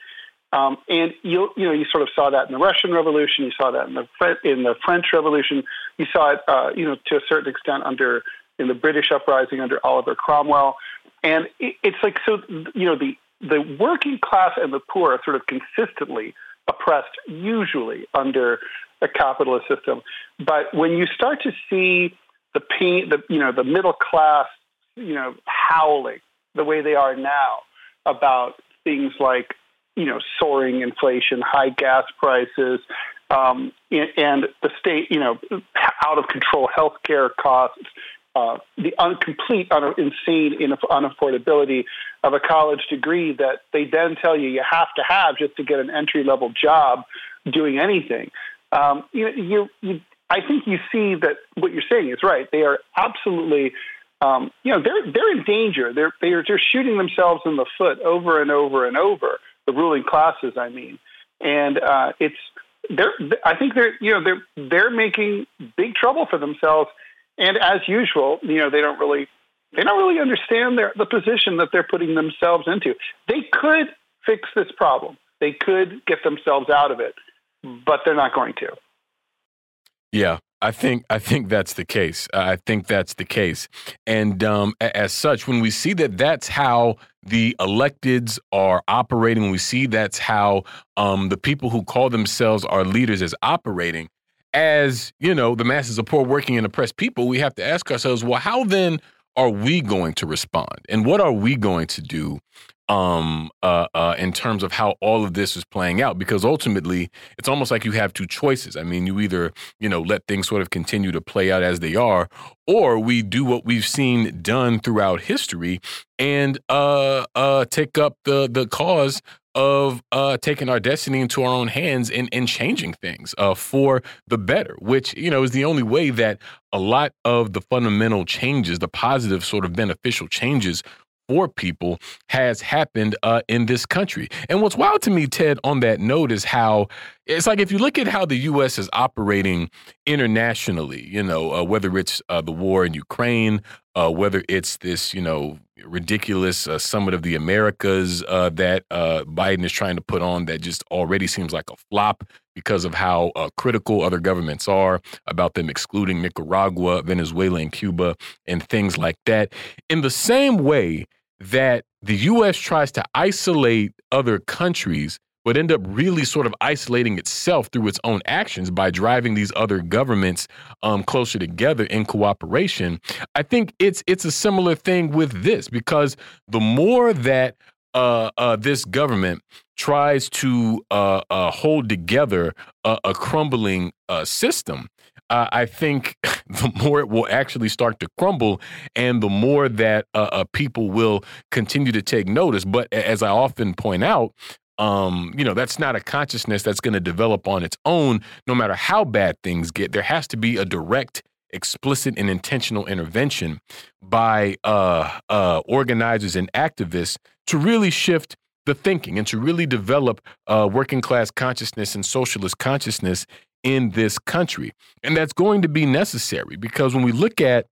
Um, and you you know you sort of saw that in the Russian Revolution, you saw that in the in the French Revolution, you saw it uh, you know to a certain extent under in the British uprising under Oliver Cromwell, and it, it's like so you know the the working class and the poor are sort of consistently oppressed, usually under a capitalist system. But when you start to see the pain, the you know the middle class, you know, howling the way they are now about things like you know soaring inflation, high gas prices, um, and the state, you know, out of control healthcare costs, uh, the complete un- insane unaffordability of a college degree that they then tell you you have to have just to get an entry level job doing anything. Um, you, you, you, I think you see that what you're saying is right. They are absolutely, um, you know, they're they're in danger. They're they're they're shooting themselves in the foot over and over and over. The ruling classes, I mean, and uh, it's they're. I think they're you know they're they're making big trouble for themselves. And as usual, you know, they don't really they don't really understand their the position that they're putting themselves into. They could fix this problem. They could get themselves out of it but they're not going to. Yeah, I think I think that's the case. I think that's the case, and um, as such, when we see that that's how the electeds are operating, when we see that's how um, the people who call themselves our leaders is operating, as you know, the masses of poor, working, and oppressed people, we have to ask ourselves, well, how then are we going to respond, and what are we going to do um, uh, uh, in terms of how all of this is playing out. Because ultimately, it's almost like you have two choices. I mean, you either you know let things sort of continue to play out as they are, or we do what we've seen done throughout history and uh, uh, take up the the cause of uh, taking our destiny into our own hands and, and changing things uh, for the better, which you know is the only way that a lot of the fundamental changes, the positive sort of beneficial changes for people has happened uh, in this country. And what's wild to me, Ted, on that note is how it's like if you look at how the U.S. is operating internationally, you know, uh, whether it's uh, the war in Ukraine, uh, whether it's this, you know, ridiculous uh, summit of the Americas uh, that Biden is trying to put on that just already seems like a flop because of how critical other governments are about them excluding Nicaragua, Venezuela, and Cuba, and things like that. In the same way, that the U.S. tries to isolate other countries, but end up really sort of isolating itself through its own actions by driving these other governments um, closer together in cooperation. I think it's it's a similar thing with this because the more that uh, uh, this government tries to uh, uh hold together a, a crumbling uh, system, I think the more it will actually start to crumble and the more that uh, people will continue to take notice. But as I often point out, um, you know, that's not a consciousness that's going to develop on its own, no matter how bad things get. There has to be a direct, explicit, and intentional intervention by uh, uh, organizers and activists to really shift the thinking and to really develop uh, working class consciousness and socialist consciousness in this country. And that's going to be necessary because when we look at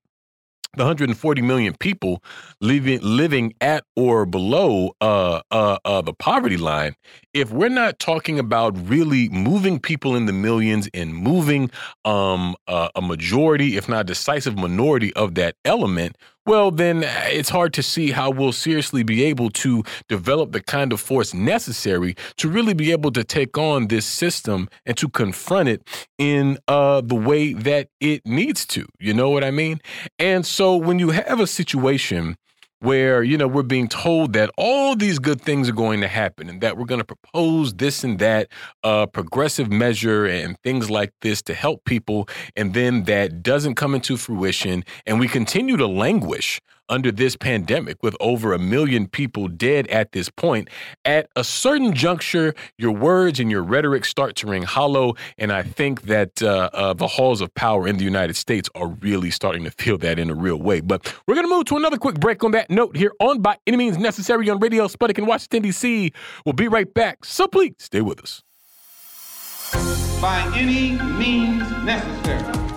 the 140 million people living living at or below uh, uh, uh, the poverty line, if we're not talking about really moving people in the millions and moving um, a majority, if not decisive minority of that element, well, then uh, it's hard to see how we'll seriously be able to develop the kind of force necessary to really be able to take on this system and to confront it in uh, the way that it needs to. You know what I mean? And so when you have a situation where you know we're being told that all these good things are going to happen and that we're going to propose this and that uh, progressive measure and things like this to help people and then that doesn't come into fruition and we continue to languish under this pandemic with over a million people dead at this point, at a certain juncture, your words and your rhetoric start to ring hollow. And I think that uh, uh, the halls of power in the United States are really starting to feel that in a real way. But we're going to move to another quick break on that note here on By Any Means Necessary on Radio Sputnik in Washington, D.C. We'll be right back. So please stay with us. By any means necessary.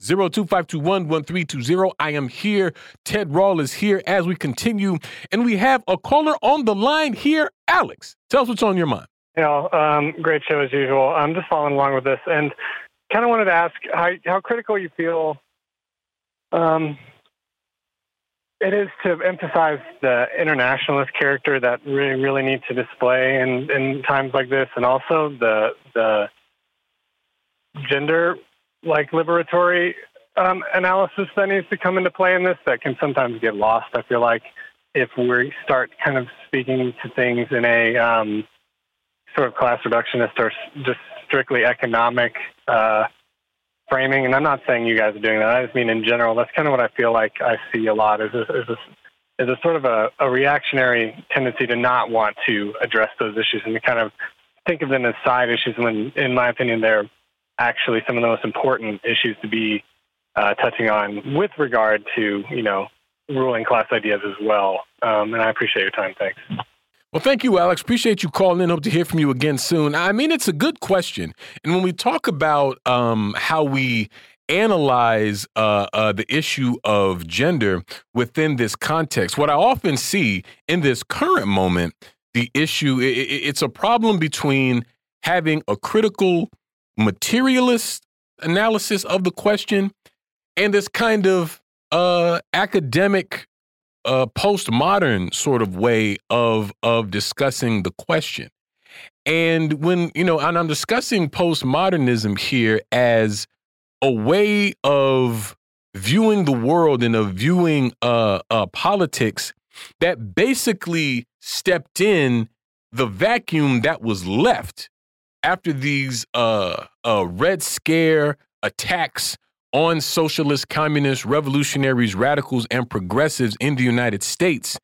025211320. I am here. Ted Rall is here as we continue. And we have a caller on the line here. Alex, tell us what's on your mind. Yeah, um, great show as usual. I'm just following along with this and kind of wanted to ask how, how critical you feel um, it is to emphasize the internationalist character that really, really needs to display in, in times like this, and also the the gender like liberatory um, analysis that needs to come into play in this that can sometimes get lost. I feel like if we start kind of speaking to things in a um, sort of class reductionist or just strictly economic uh, framing, and I'm not saying you guys are doing that. I just mean in general. That's kind of what I feel like I see a lot. Is a, is a, is a sort of a, a reactionary tendency to not want to address those issues and to kind of think of them as side issues when, in my opinion, they're actually some of the most important issues to be uh, touching on with regard to, you know, ruling class ideas as well. Um, and I appreciate your time. Thanks. Well, thank you, Alex. Appreciate you calling in. Hope to hear from you again soon. I mean, it's a good question. And when we talk about um, how we analyze uh, uh, the issue of gender within this context. What I often see in this current moment, the issue it, it's a problem between having a critical materialist analysis of the question and this kind of uh, academic uh, postmodern sort of way of of discussing the question. And when you know, and I'm discussing postmodernism here as a way of viewing the world and of viewing uh, uh, politics that basically stepped in the vacuum that was left after these uh, uh, Red Scare attacks on socialists, communists, revolutionaries, radicals, and progressives in the United States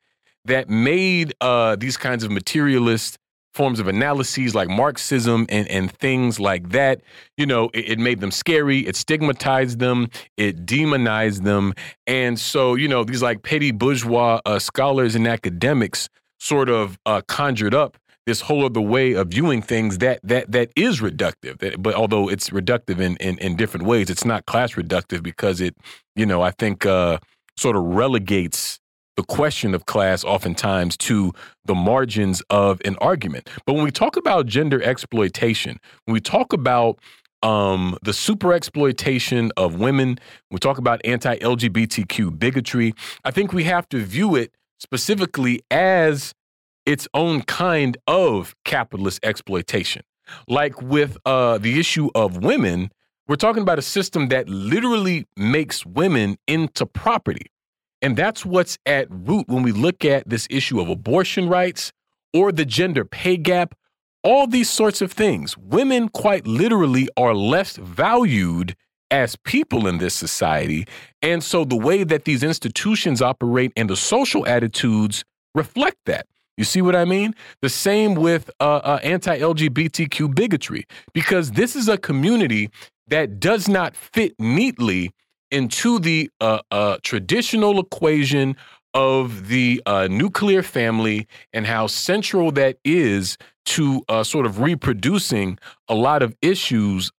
that made uh, these kinds of materialist forms of analyses like Marxism and, and things like that. You know, it, it, made them scary, it stigmatized them, it demonized them. And so, you know, these like petty bourgeois uh, scholars and academics sort of uh, conjured up this whole other way of viewing things that that that is reductive. That, but although it's reductive in, in, in different ways, it's not class reductive because it, you know, I think uh, sort of relegates the question of class oftentimes to the margins of an argument. But when we talk about gender exploitation, when we talk about um, the super exploitation of women, we talk about anti LGBTQ bigotry, I think we have to view it specifically as its own kind of capitalist exploitation. Like with uh, the issue of women, we're talking about a system that literally makes women into property. And that's what's at root when we look at this issue of abortion rights or the gender pay gap, all these sorts of things. Women, quite literally, are less valued as people in this society. And so the way that these institutions operate and the social attitudes reflect that. You see what I mean? The same with uh, uh, anti LGBTQ bigotry, because this is a community that does not fit neatly into the uh, uh, traditional equation of the uh, nuclear family and how central that is to uh, sort of reproducing a lot of issues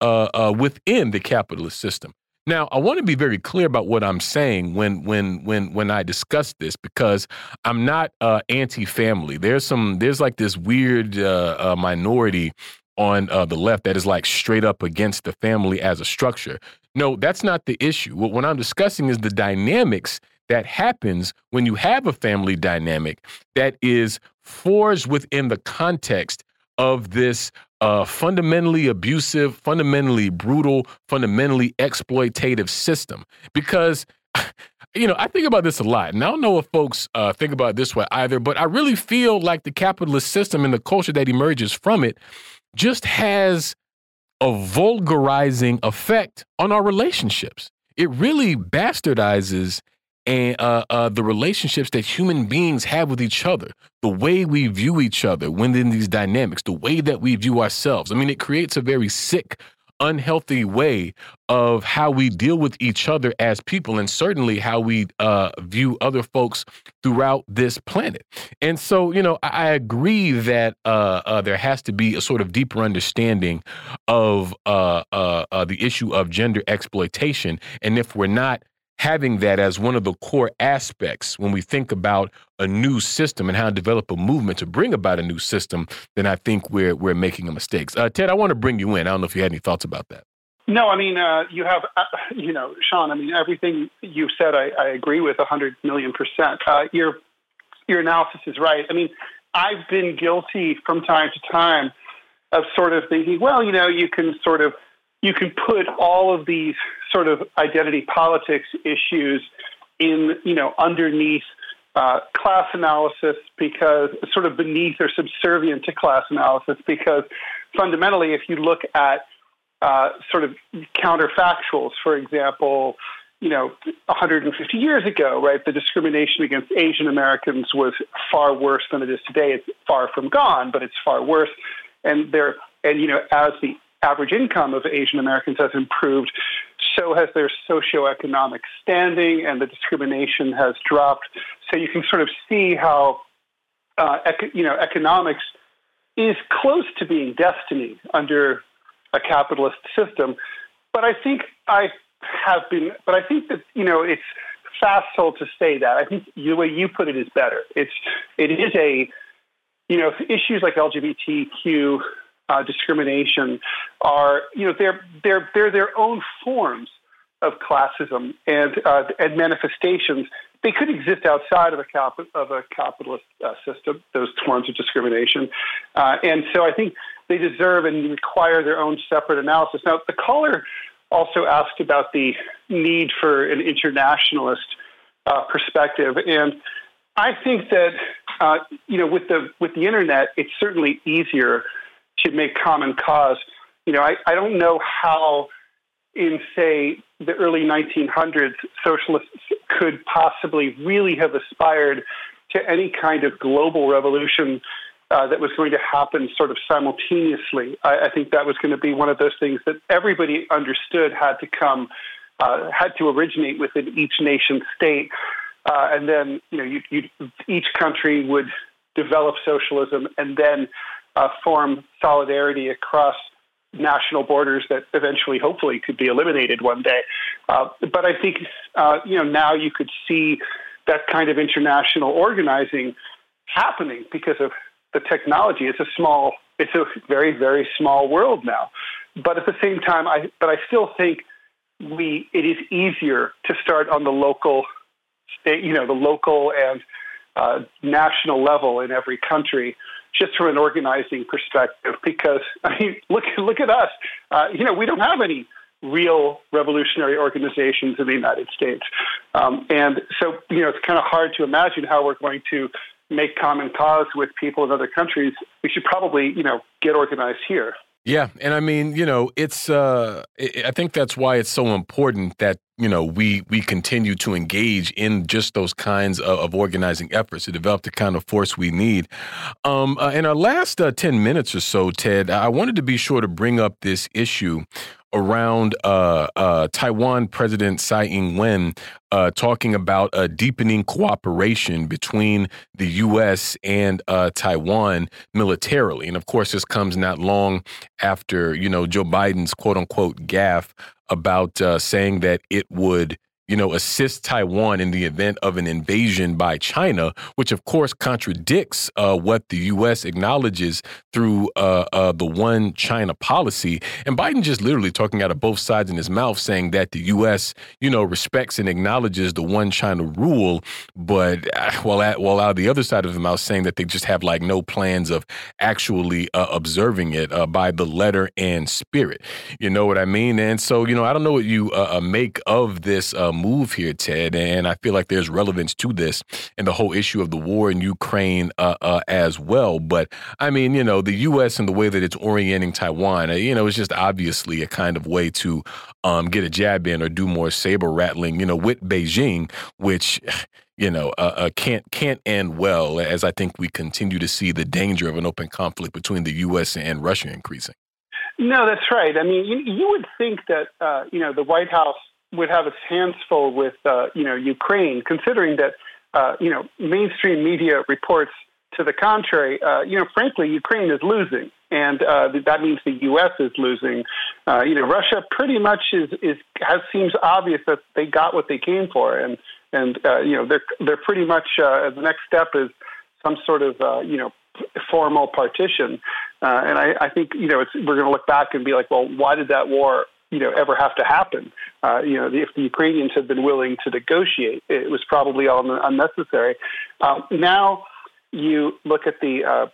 within the capitalist system. Now, I want to be very clear about what I'm saying when when when when I discuss this because I'm not uh, anti-family. There's some there's like this weird uh, uh, minority on uh, the left that is like straight up against the family as a structure. No, that's not the issue. What, what I'm discussing is the dynamics that happens when you have a family dynamic that is forged within the context of this uh, fundamentally abusive, fundamentally brutal, fundamentally exploitative system. Because, you know, I think about this a lot, and I don't know if folks uh, think about this way either, but I really feel like the capitalist system and the culture that emerges from it just has a vulgarizing effect on our relationships. It really bastardizes and uh, uh, the relationships that human beings have with each other, the way we view each other within these dynamics, the way that we view ourselves. I mean, it creates a very sick unhealthy way of how we deal with each other as people and certainly how we uh, view other folks throughout this planet. And so, you know, I, I agree that uh, uh, there has to be a sort of deeper understanding of uh, the issue of gender exploitation. And if we're not having that as one of the core aspects when we think about a new system and how to develop a movement to bring about a new system, then I think we're we're making a mistake. Uh, Ted, I want to bring you in. I don't know if you had any thoughts about that. No, I mean, uh, you have, uh, you know, Sean. I mean, everything you've said, I, I agree with hundred million percent. Uh, your your analysis is right. I mean, I've been guilty from time to time of sort of thinking, well, you know, you can sort of you can put all of these sort of identity politics issues in, you know, underneath uh, class analysis because sort of beneath or subservient to class analysis because fundamentally, if you look at uh, sort of counterfactuals, for example, you know, 150 years ago, right, the discrimination against Asian Americans was far worse than it is today. It's far from gone, but it's far worse. And there, and you know, as the average income of Asian Americans has improved, so has their socioeconomic standing, and the discrimination has dropped. So you can sort of see how uh, you know economics is close to being destiny under a capitalist system. But I think I have been, but I think that you know it's facile to say that. I think the way you put it is better. It's it is a you know issues like LGBTQ uh, discrimination are you know they're they're they're their own forms of classism and uh, and manifestations. They could exist outside of a cap- of a capitalist uh, system. Those forms of discrimination, uh, and so I think they deserve and require their own separate analysis. Now, the caller also asked about the need for an internationalist uh, perspective, and I think that uh, you know with the with the internet, it's certainly easier to make common cause. You know, I, I don't know how in say the early 1900s socialists could possibly really have aspired to any kind of global revolution uh, that was going to happen sort of simultaneously. I, I, think that was going to be one of those things that everybody understood had to come, uh, had to originate within each nation state. Uh, and then, you know, you, you, each country would develop socialism and then uh, form solidarity across national borders that eventually, hopefully, could be eliminated one day. Uh, but I think, uh, you know, now you could see that kind of international organizing happening because of the technology. It's a small, it's a very, very small world now. But at the same time, I, but I still think we, it is easier to start on the local you know, the local and uh, national level in every country, just from an organizing perspective. Because I mean, look, look at us. Uh, you know, we don't have any real revolutionary organizations in the United States, um, and so you know, it's kind of hard to imagine how we're going to make common cause with people in other countries, we should probably, you know, get organized here. Yeah, and I mean, you know, it's uh I think that's why it's so important that, you know, we we continue to engage in just those kinds of, of organizing efforts to develop the kind of force we need. Um uh, in our last uh, 10 minutes or so, Ted, I wanted to be sure to bring up this issue around uh, uh, Taiwan President Tsai Ing wen uh, talking about a deepening cooperation between the U.S. and uh, Taiwan militarily. And of course, this comes not long after, you know, Joe Biden's quote unquote gaffe about uh, saying that it would you know, assist Taiwan in the event of an invasion by China, which of course contradicts uh, what the U.S. acknowledges through uh, uh, the one China policy. And Biden just literally talking out of both sides in his mouth, saying that the U.S. you know respects and acknowledges the one China rule, but uh, while at, while out of the other side of his mouth saying that they just have like no plans of actually uh, observing it uh, by the letter and spirit. You know what I mean? And so you know, I don't know what you make of this move here, Ted, and I feel like there's relevance to this and the whole issue of the war in Ukraine uh, uh, as well. But I mean, you know, the U.S. and the way that it's orienting Taiwan, uh, you know, it's just obviously a kind of way to um, get a jab in or do more saber rattling, you know, with Beijing, which you know, uh, uh, can't can't end well as I think we continue to see the danger of an open conflict between the U.S. and Russia increasing. No, that's right. I mean, you, you would think that uh, you know the White House would have its hands full with uh, you know Ukraine, considering that uh, you know mainstream media reports to the contrary. Uh, you know, frankly, Ukraine is losing, and uh, that means the U.S. is losing. Uh, you know, Russia pretty much is is has seems obvious that they got what they came for, and and uh, you know they're they're pretty much the next step is some sort of you know formal partition. Uh, and I, I think you know we're going to look back and be like, well, why did that war you know ever have to happen. Uh, you know, if the Ukrainians had been willing to negotiate, it was probably all unnecessary. Uh, now you look at the uh,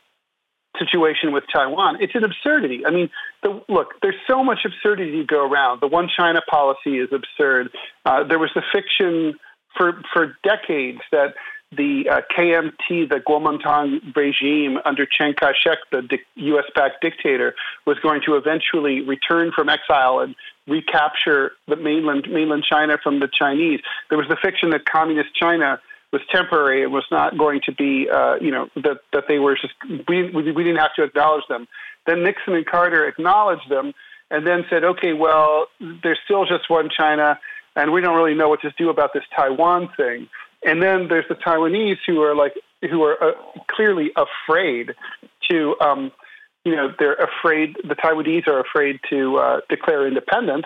situation with Taiwan; it's an absurdity. I mean, the, look, there's so much absurdity to go around. The one China policy is absurd. Uh, there was the fiction for for decades that the uh, KMT, the Kuomintang regime under Chiang Kai shek, the di- US backed dictator, was going to eventually return from exile and recapture the mainland, mainland China from the Chinese. There was the fiction that communist China was temporary and was not going to be, uh, you know, that, that they were just, we, we didn't have to acknowledge them. Then Nixon and Carter acknowledged them and then said, okay, well, there's still just one China and we don't really know what to do about this Taiwan thing. And then there's the Taiwanese who are like who are uh, clearly afraid to, um, you know, they're afraid. The Taiwanese are afraid to uh, declare independence.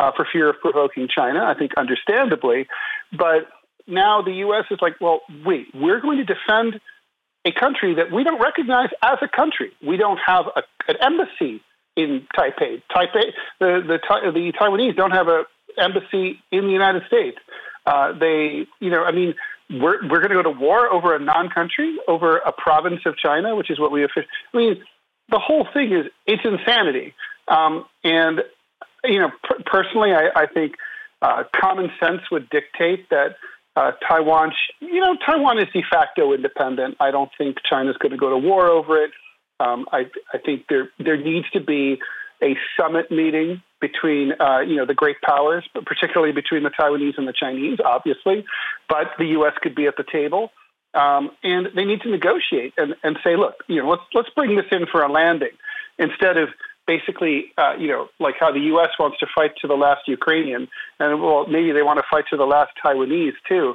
uh, for fear of provoking China. I think understandably, but now the U.S. is like, well, wait, we're going to defend a country that we don't recognize as a country. We don't have a, an embassy in Taipei. Taipei, the, the, the Taiwanese don't have an embassy in the United States. Uh, they, you know, I mean, we're, we're going to go to war over a non-country, over a province of China, which is what we. I mean, the whole thing is it's insanity. Um, and you know, p- personally, I, I think uh, common sense would dictate that uh, Taiwan, sh- you know, Taiwan is de facto independent. I don't think China's going to go to war over it. Um, I, I think there there needs to be a summit meeting between uh, you know the great powers, but particularly between the Taiwanese and the Chinese, obviously. But the U.S. could be at the table, um, and they need to negotiate and, and say, look, you know, let's let's bring this in for a landing instead of basically, uh, you know, like how the U.S. wants to fight to the last Ukrainian, and well, maybe they want to fight to the last Taiwanese too.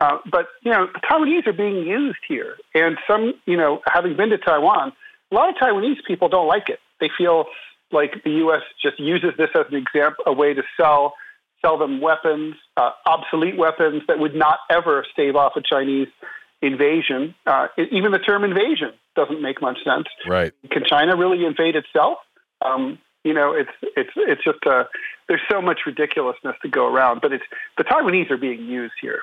Uh, but you know, the Taiwanese are being used here, and some, you know, having been to Taiwan, a lot of Taiwanese people don't like it. They feel like the U.S. just uses this as an example, a way to sell sell them weapons, uh, obsolete weapons that would not ever stave off a Chinese invasion. Uh, even the term invasion doesn't make much sense. Right? Can China really invade itself? Um, you know, it's it's it's just uh, there's so much ridiculousness to go around, but it's the Taiwanese are being used here.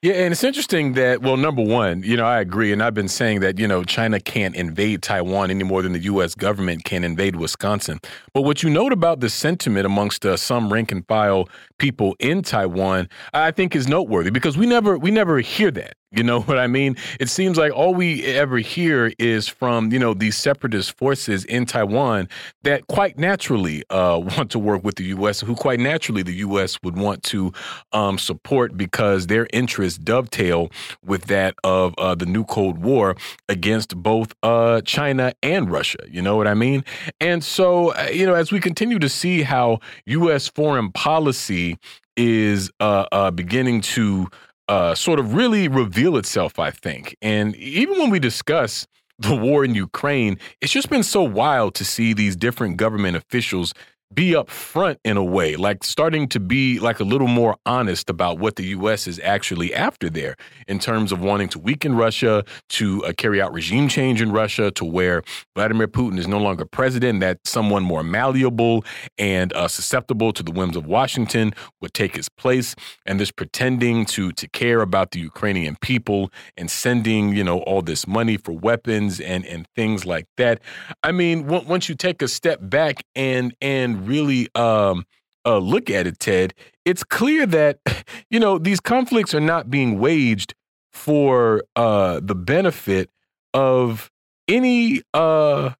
Yeah, and it's interesting that, well, number one, you know, I agree. And I've been saying that, you know, China can't invade Taiwan any more than the U.S. government can invade Wisconsin. But what you note about the sentiment amongst uh, some rank and file people in Taiwan, I think is noteworthy because we never we never hear that. You know what I mean? It seems like all we ever hear is from, you know, these separatist forces in Taiwan that quite naturally uh, want to work with the U.S., who quite naturally the U.S. would want to um, support because their interests dovetail with that of uh, the new Cold War against both uh, China and Russia. You know what I mean? And so, uh, you know, as we continue to see how U.S. foreign policy is uh, uh, beginning to uh, sort of really reveal itself, I think. And even when we discuss the war in Ukraine, it's just been so wild to see these different government officials be upfront in a way, like starting to be like a little more honest about what the U.S. is actually after there in terms of wanting to weaken Russia, to uh, carry out regime change in Russia, to where Vladimir Putin is no longer president, that someone more malleable and uh, susceptible to the whims of Washington would take his place, and this pretending to to care about the Ukrainian people and sending you know all this money for weapons and and things like that. I mean, once you take a step back and and really um, uh, look at it, Ted, it's clear that you know these conflicts are not being waged for uh, the benefit of any uh,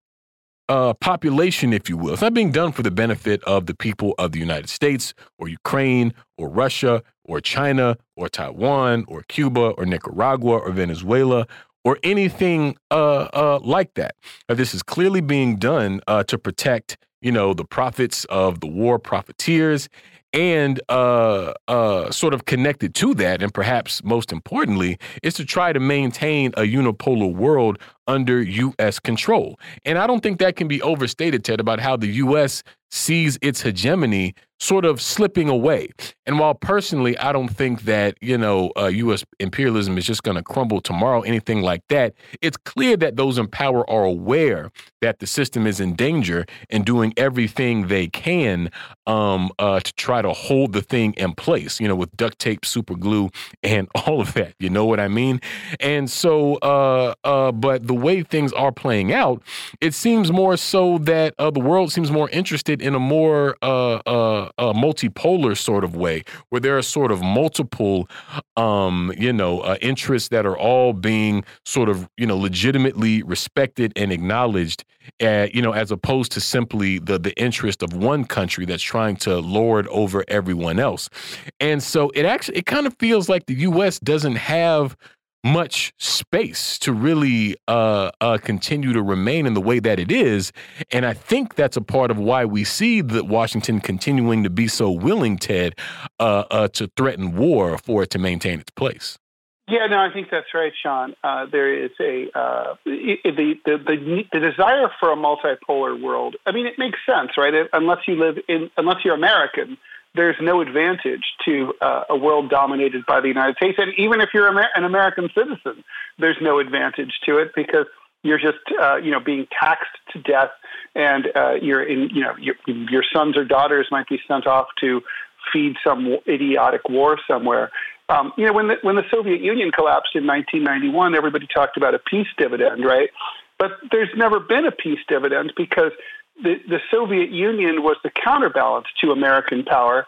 uh, population, if you will. It's not being done for the benefit of the people of the United States or Ukraine or Russia or China or Taiwan or Cuba or Nicaragua or Venezuela or anything uh, uh, like that. This is clearly being done uh, to protect you know, the profits of the war profiteers and uh, uh, sort of connected to that, and perhaps most importantly, is to try to maintain a unipolar world under U.S. control. And I don't think that can be overstated, Ted, about how the U.S. sees its hegemony sort of slipping away. And while personally, I don't think that, you know, uh, U.S. imperialism is just going to crumble tomorrow, anything like that, it's clear that those in power are aware that the system is in danger and doing everything they can um, uh, to try to hold the thing in place, you know, with duct tape, super glue, and all of that. You know what I mean? And so, uh, uh but the way things are playing out, it seems more so that uh, the world seems more interested in a more uh, uh, uh, multipolar sort of way, where there are sort of multiple, um, you know, uh, interests that are all being sort of, you know, legitimately respected and acknowledged, uh, you know, as opposed to simply the the interest of one country that's trying to lord over everyone else. And so it actually it kind of feels like the U.S. doesn't have much space to really uh, uh, continue to remain in the way that it is. And I think that's a part of why we see that Washington continuing to be so willing, Ted, uh, uh to threaten war for it to maintain its place. Yeah, no, I think that's right, Sean. Uh, there is a uh, the, the, the the desire for a multipolar world. I mean, it makes sense, right? Unless you live in, unless you're American, there's no advantage to uh, a world dominated by the United States. And even if you're an American citizen, there's no advantage to it because you're just uh, you know being taxed to death, and uh, you're in you know your, your sons or daughters might be sent off to feed some idiotic war somewhere. Um, you know, when the, when the Soviet Union collapsed in 1991, everybody talked about a peace dividend, right? But there's never been a peace dividend because the, the Soviet Union was the counterbalance to American power.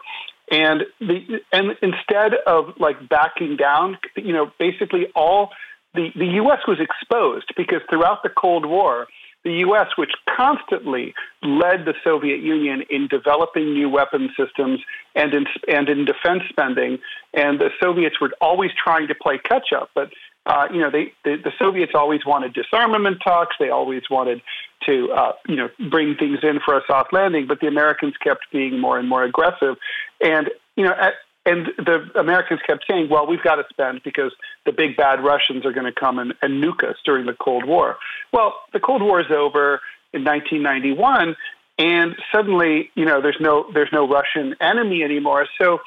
And the and instead of like backing down, you know, basically all the, the U.S. was exposed because throughout the Cold War, the U.S., which constantly led the Soviet Union in developing new weapon systems and in, and in defense spending, and the Soviets were always trying to play catch up. But uh, you know, they, the, the Soviets always wanted disarmament talks. They always wanted to, uh, you know, bring things in for a soft landing. But the Americans kept being more and more aggressive. And you know, at, and the Americans kept saying, well, we've got to spend because the big bad Russians are going to come and, and nuke us during the Cold War. Well, the Cold War is over in 1991, and suddenly, you know, there's no there's no Russian enemy anymore. So,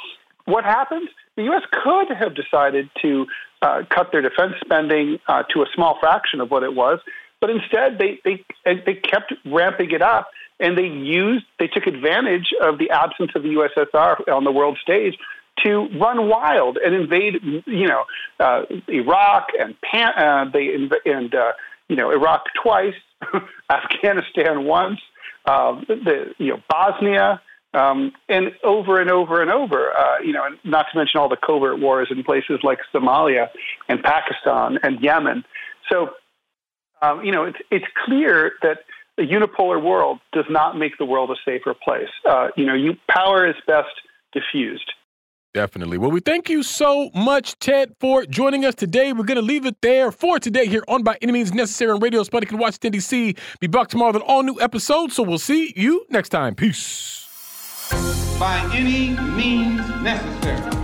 what happened? The U.S. could have decided to uh, cut their defense spending uh, to a small fraction of what it was, but instead they they they kept ramping it up, and they used they took advantage of the absence of the USSR on the world stage to run wild and invade, you know, uh, Iraq and Pan- uh, they inv- and uh, you know Iraq twice, Afghanistan once, uh, the you know Bosnia. Um, and over and over and over, uh, you know, and not to mention all the covert wars in places like Somalia and Pakistan and Yemen. So, um, you know, it's it's clear that a unipolar world does not make the world a safer place. Uh, you know, you, power is best diffused. Definitely. Well, we thank you so much, Ted, for joining us today. We're going to leave it there for today here on By Any Means Necessary on Radio Sputnik and Washington, D.C. Be back tomorrow with an all new episode. So we'll see you next time. Peace. By any means necessary.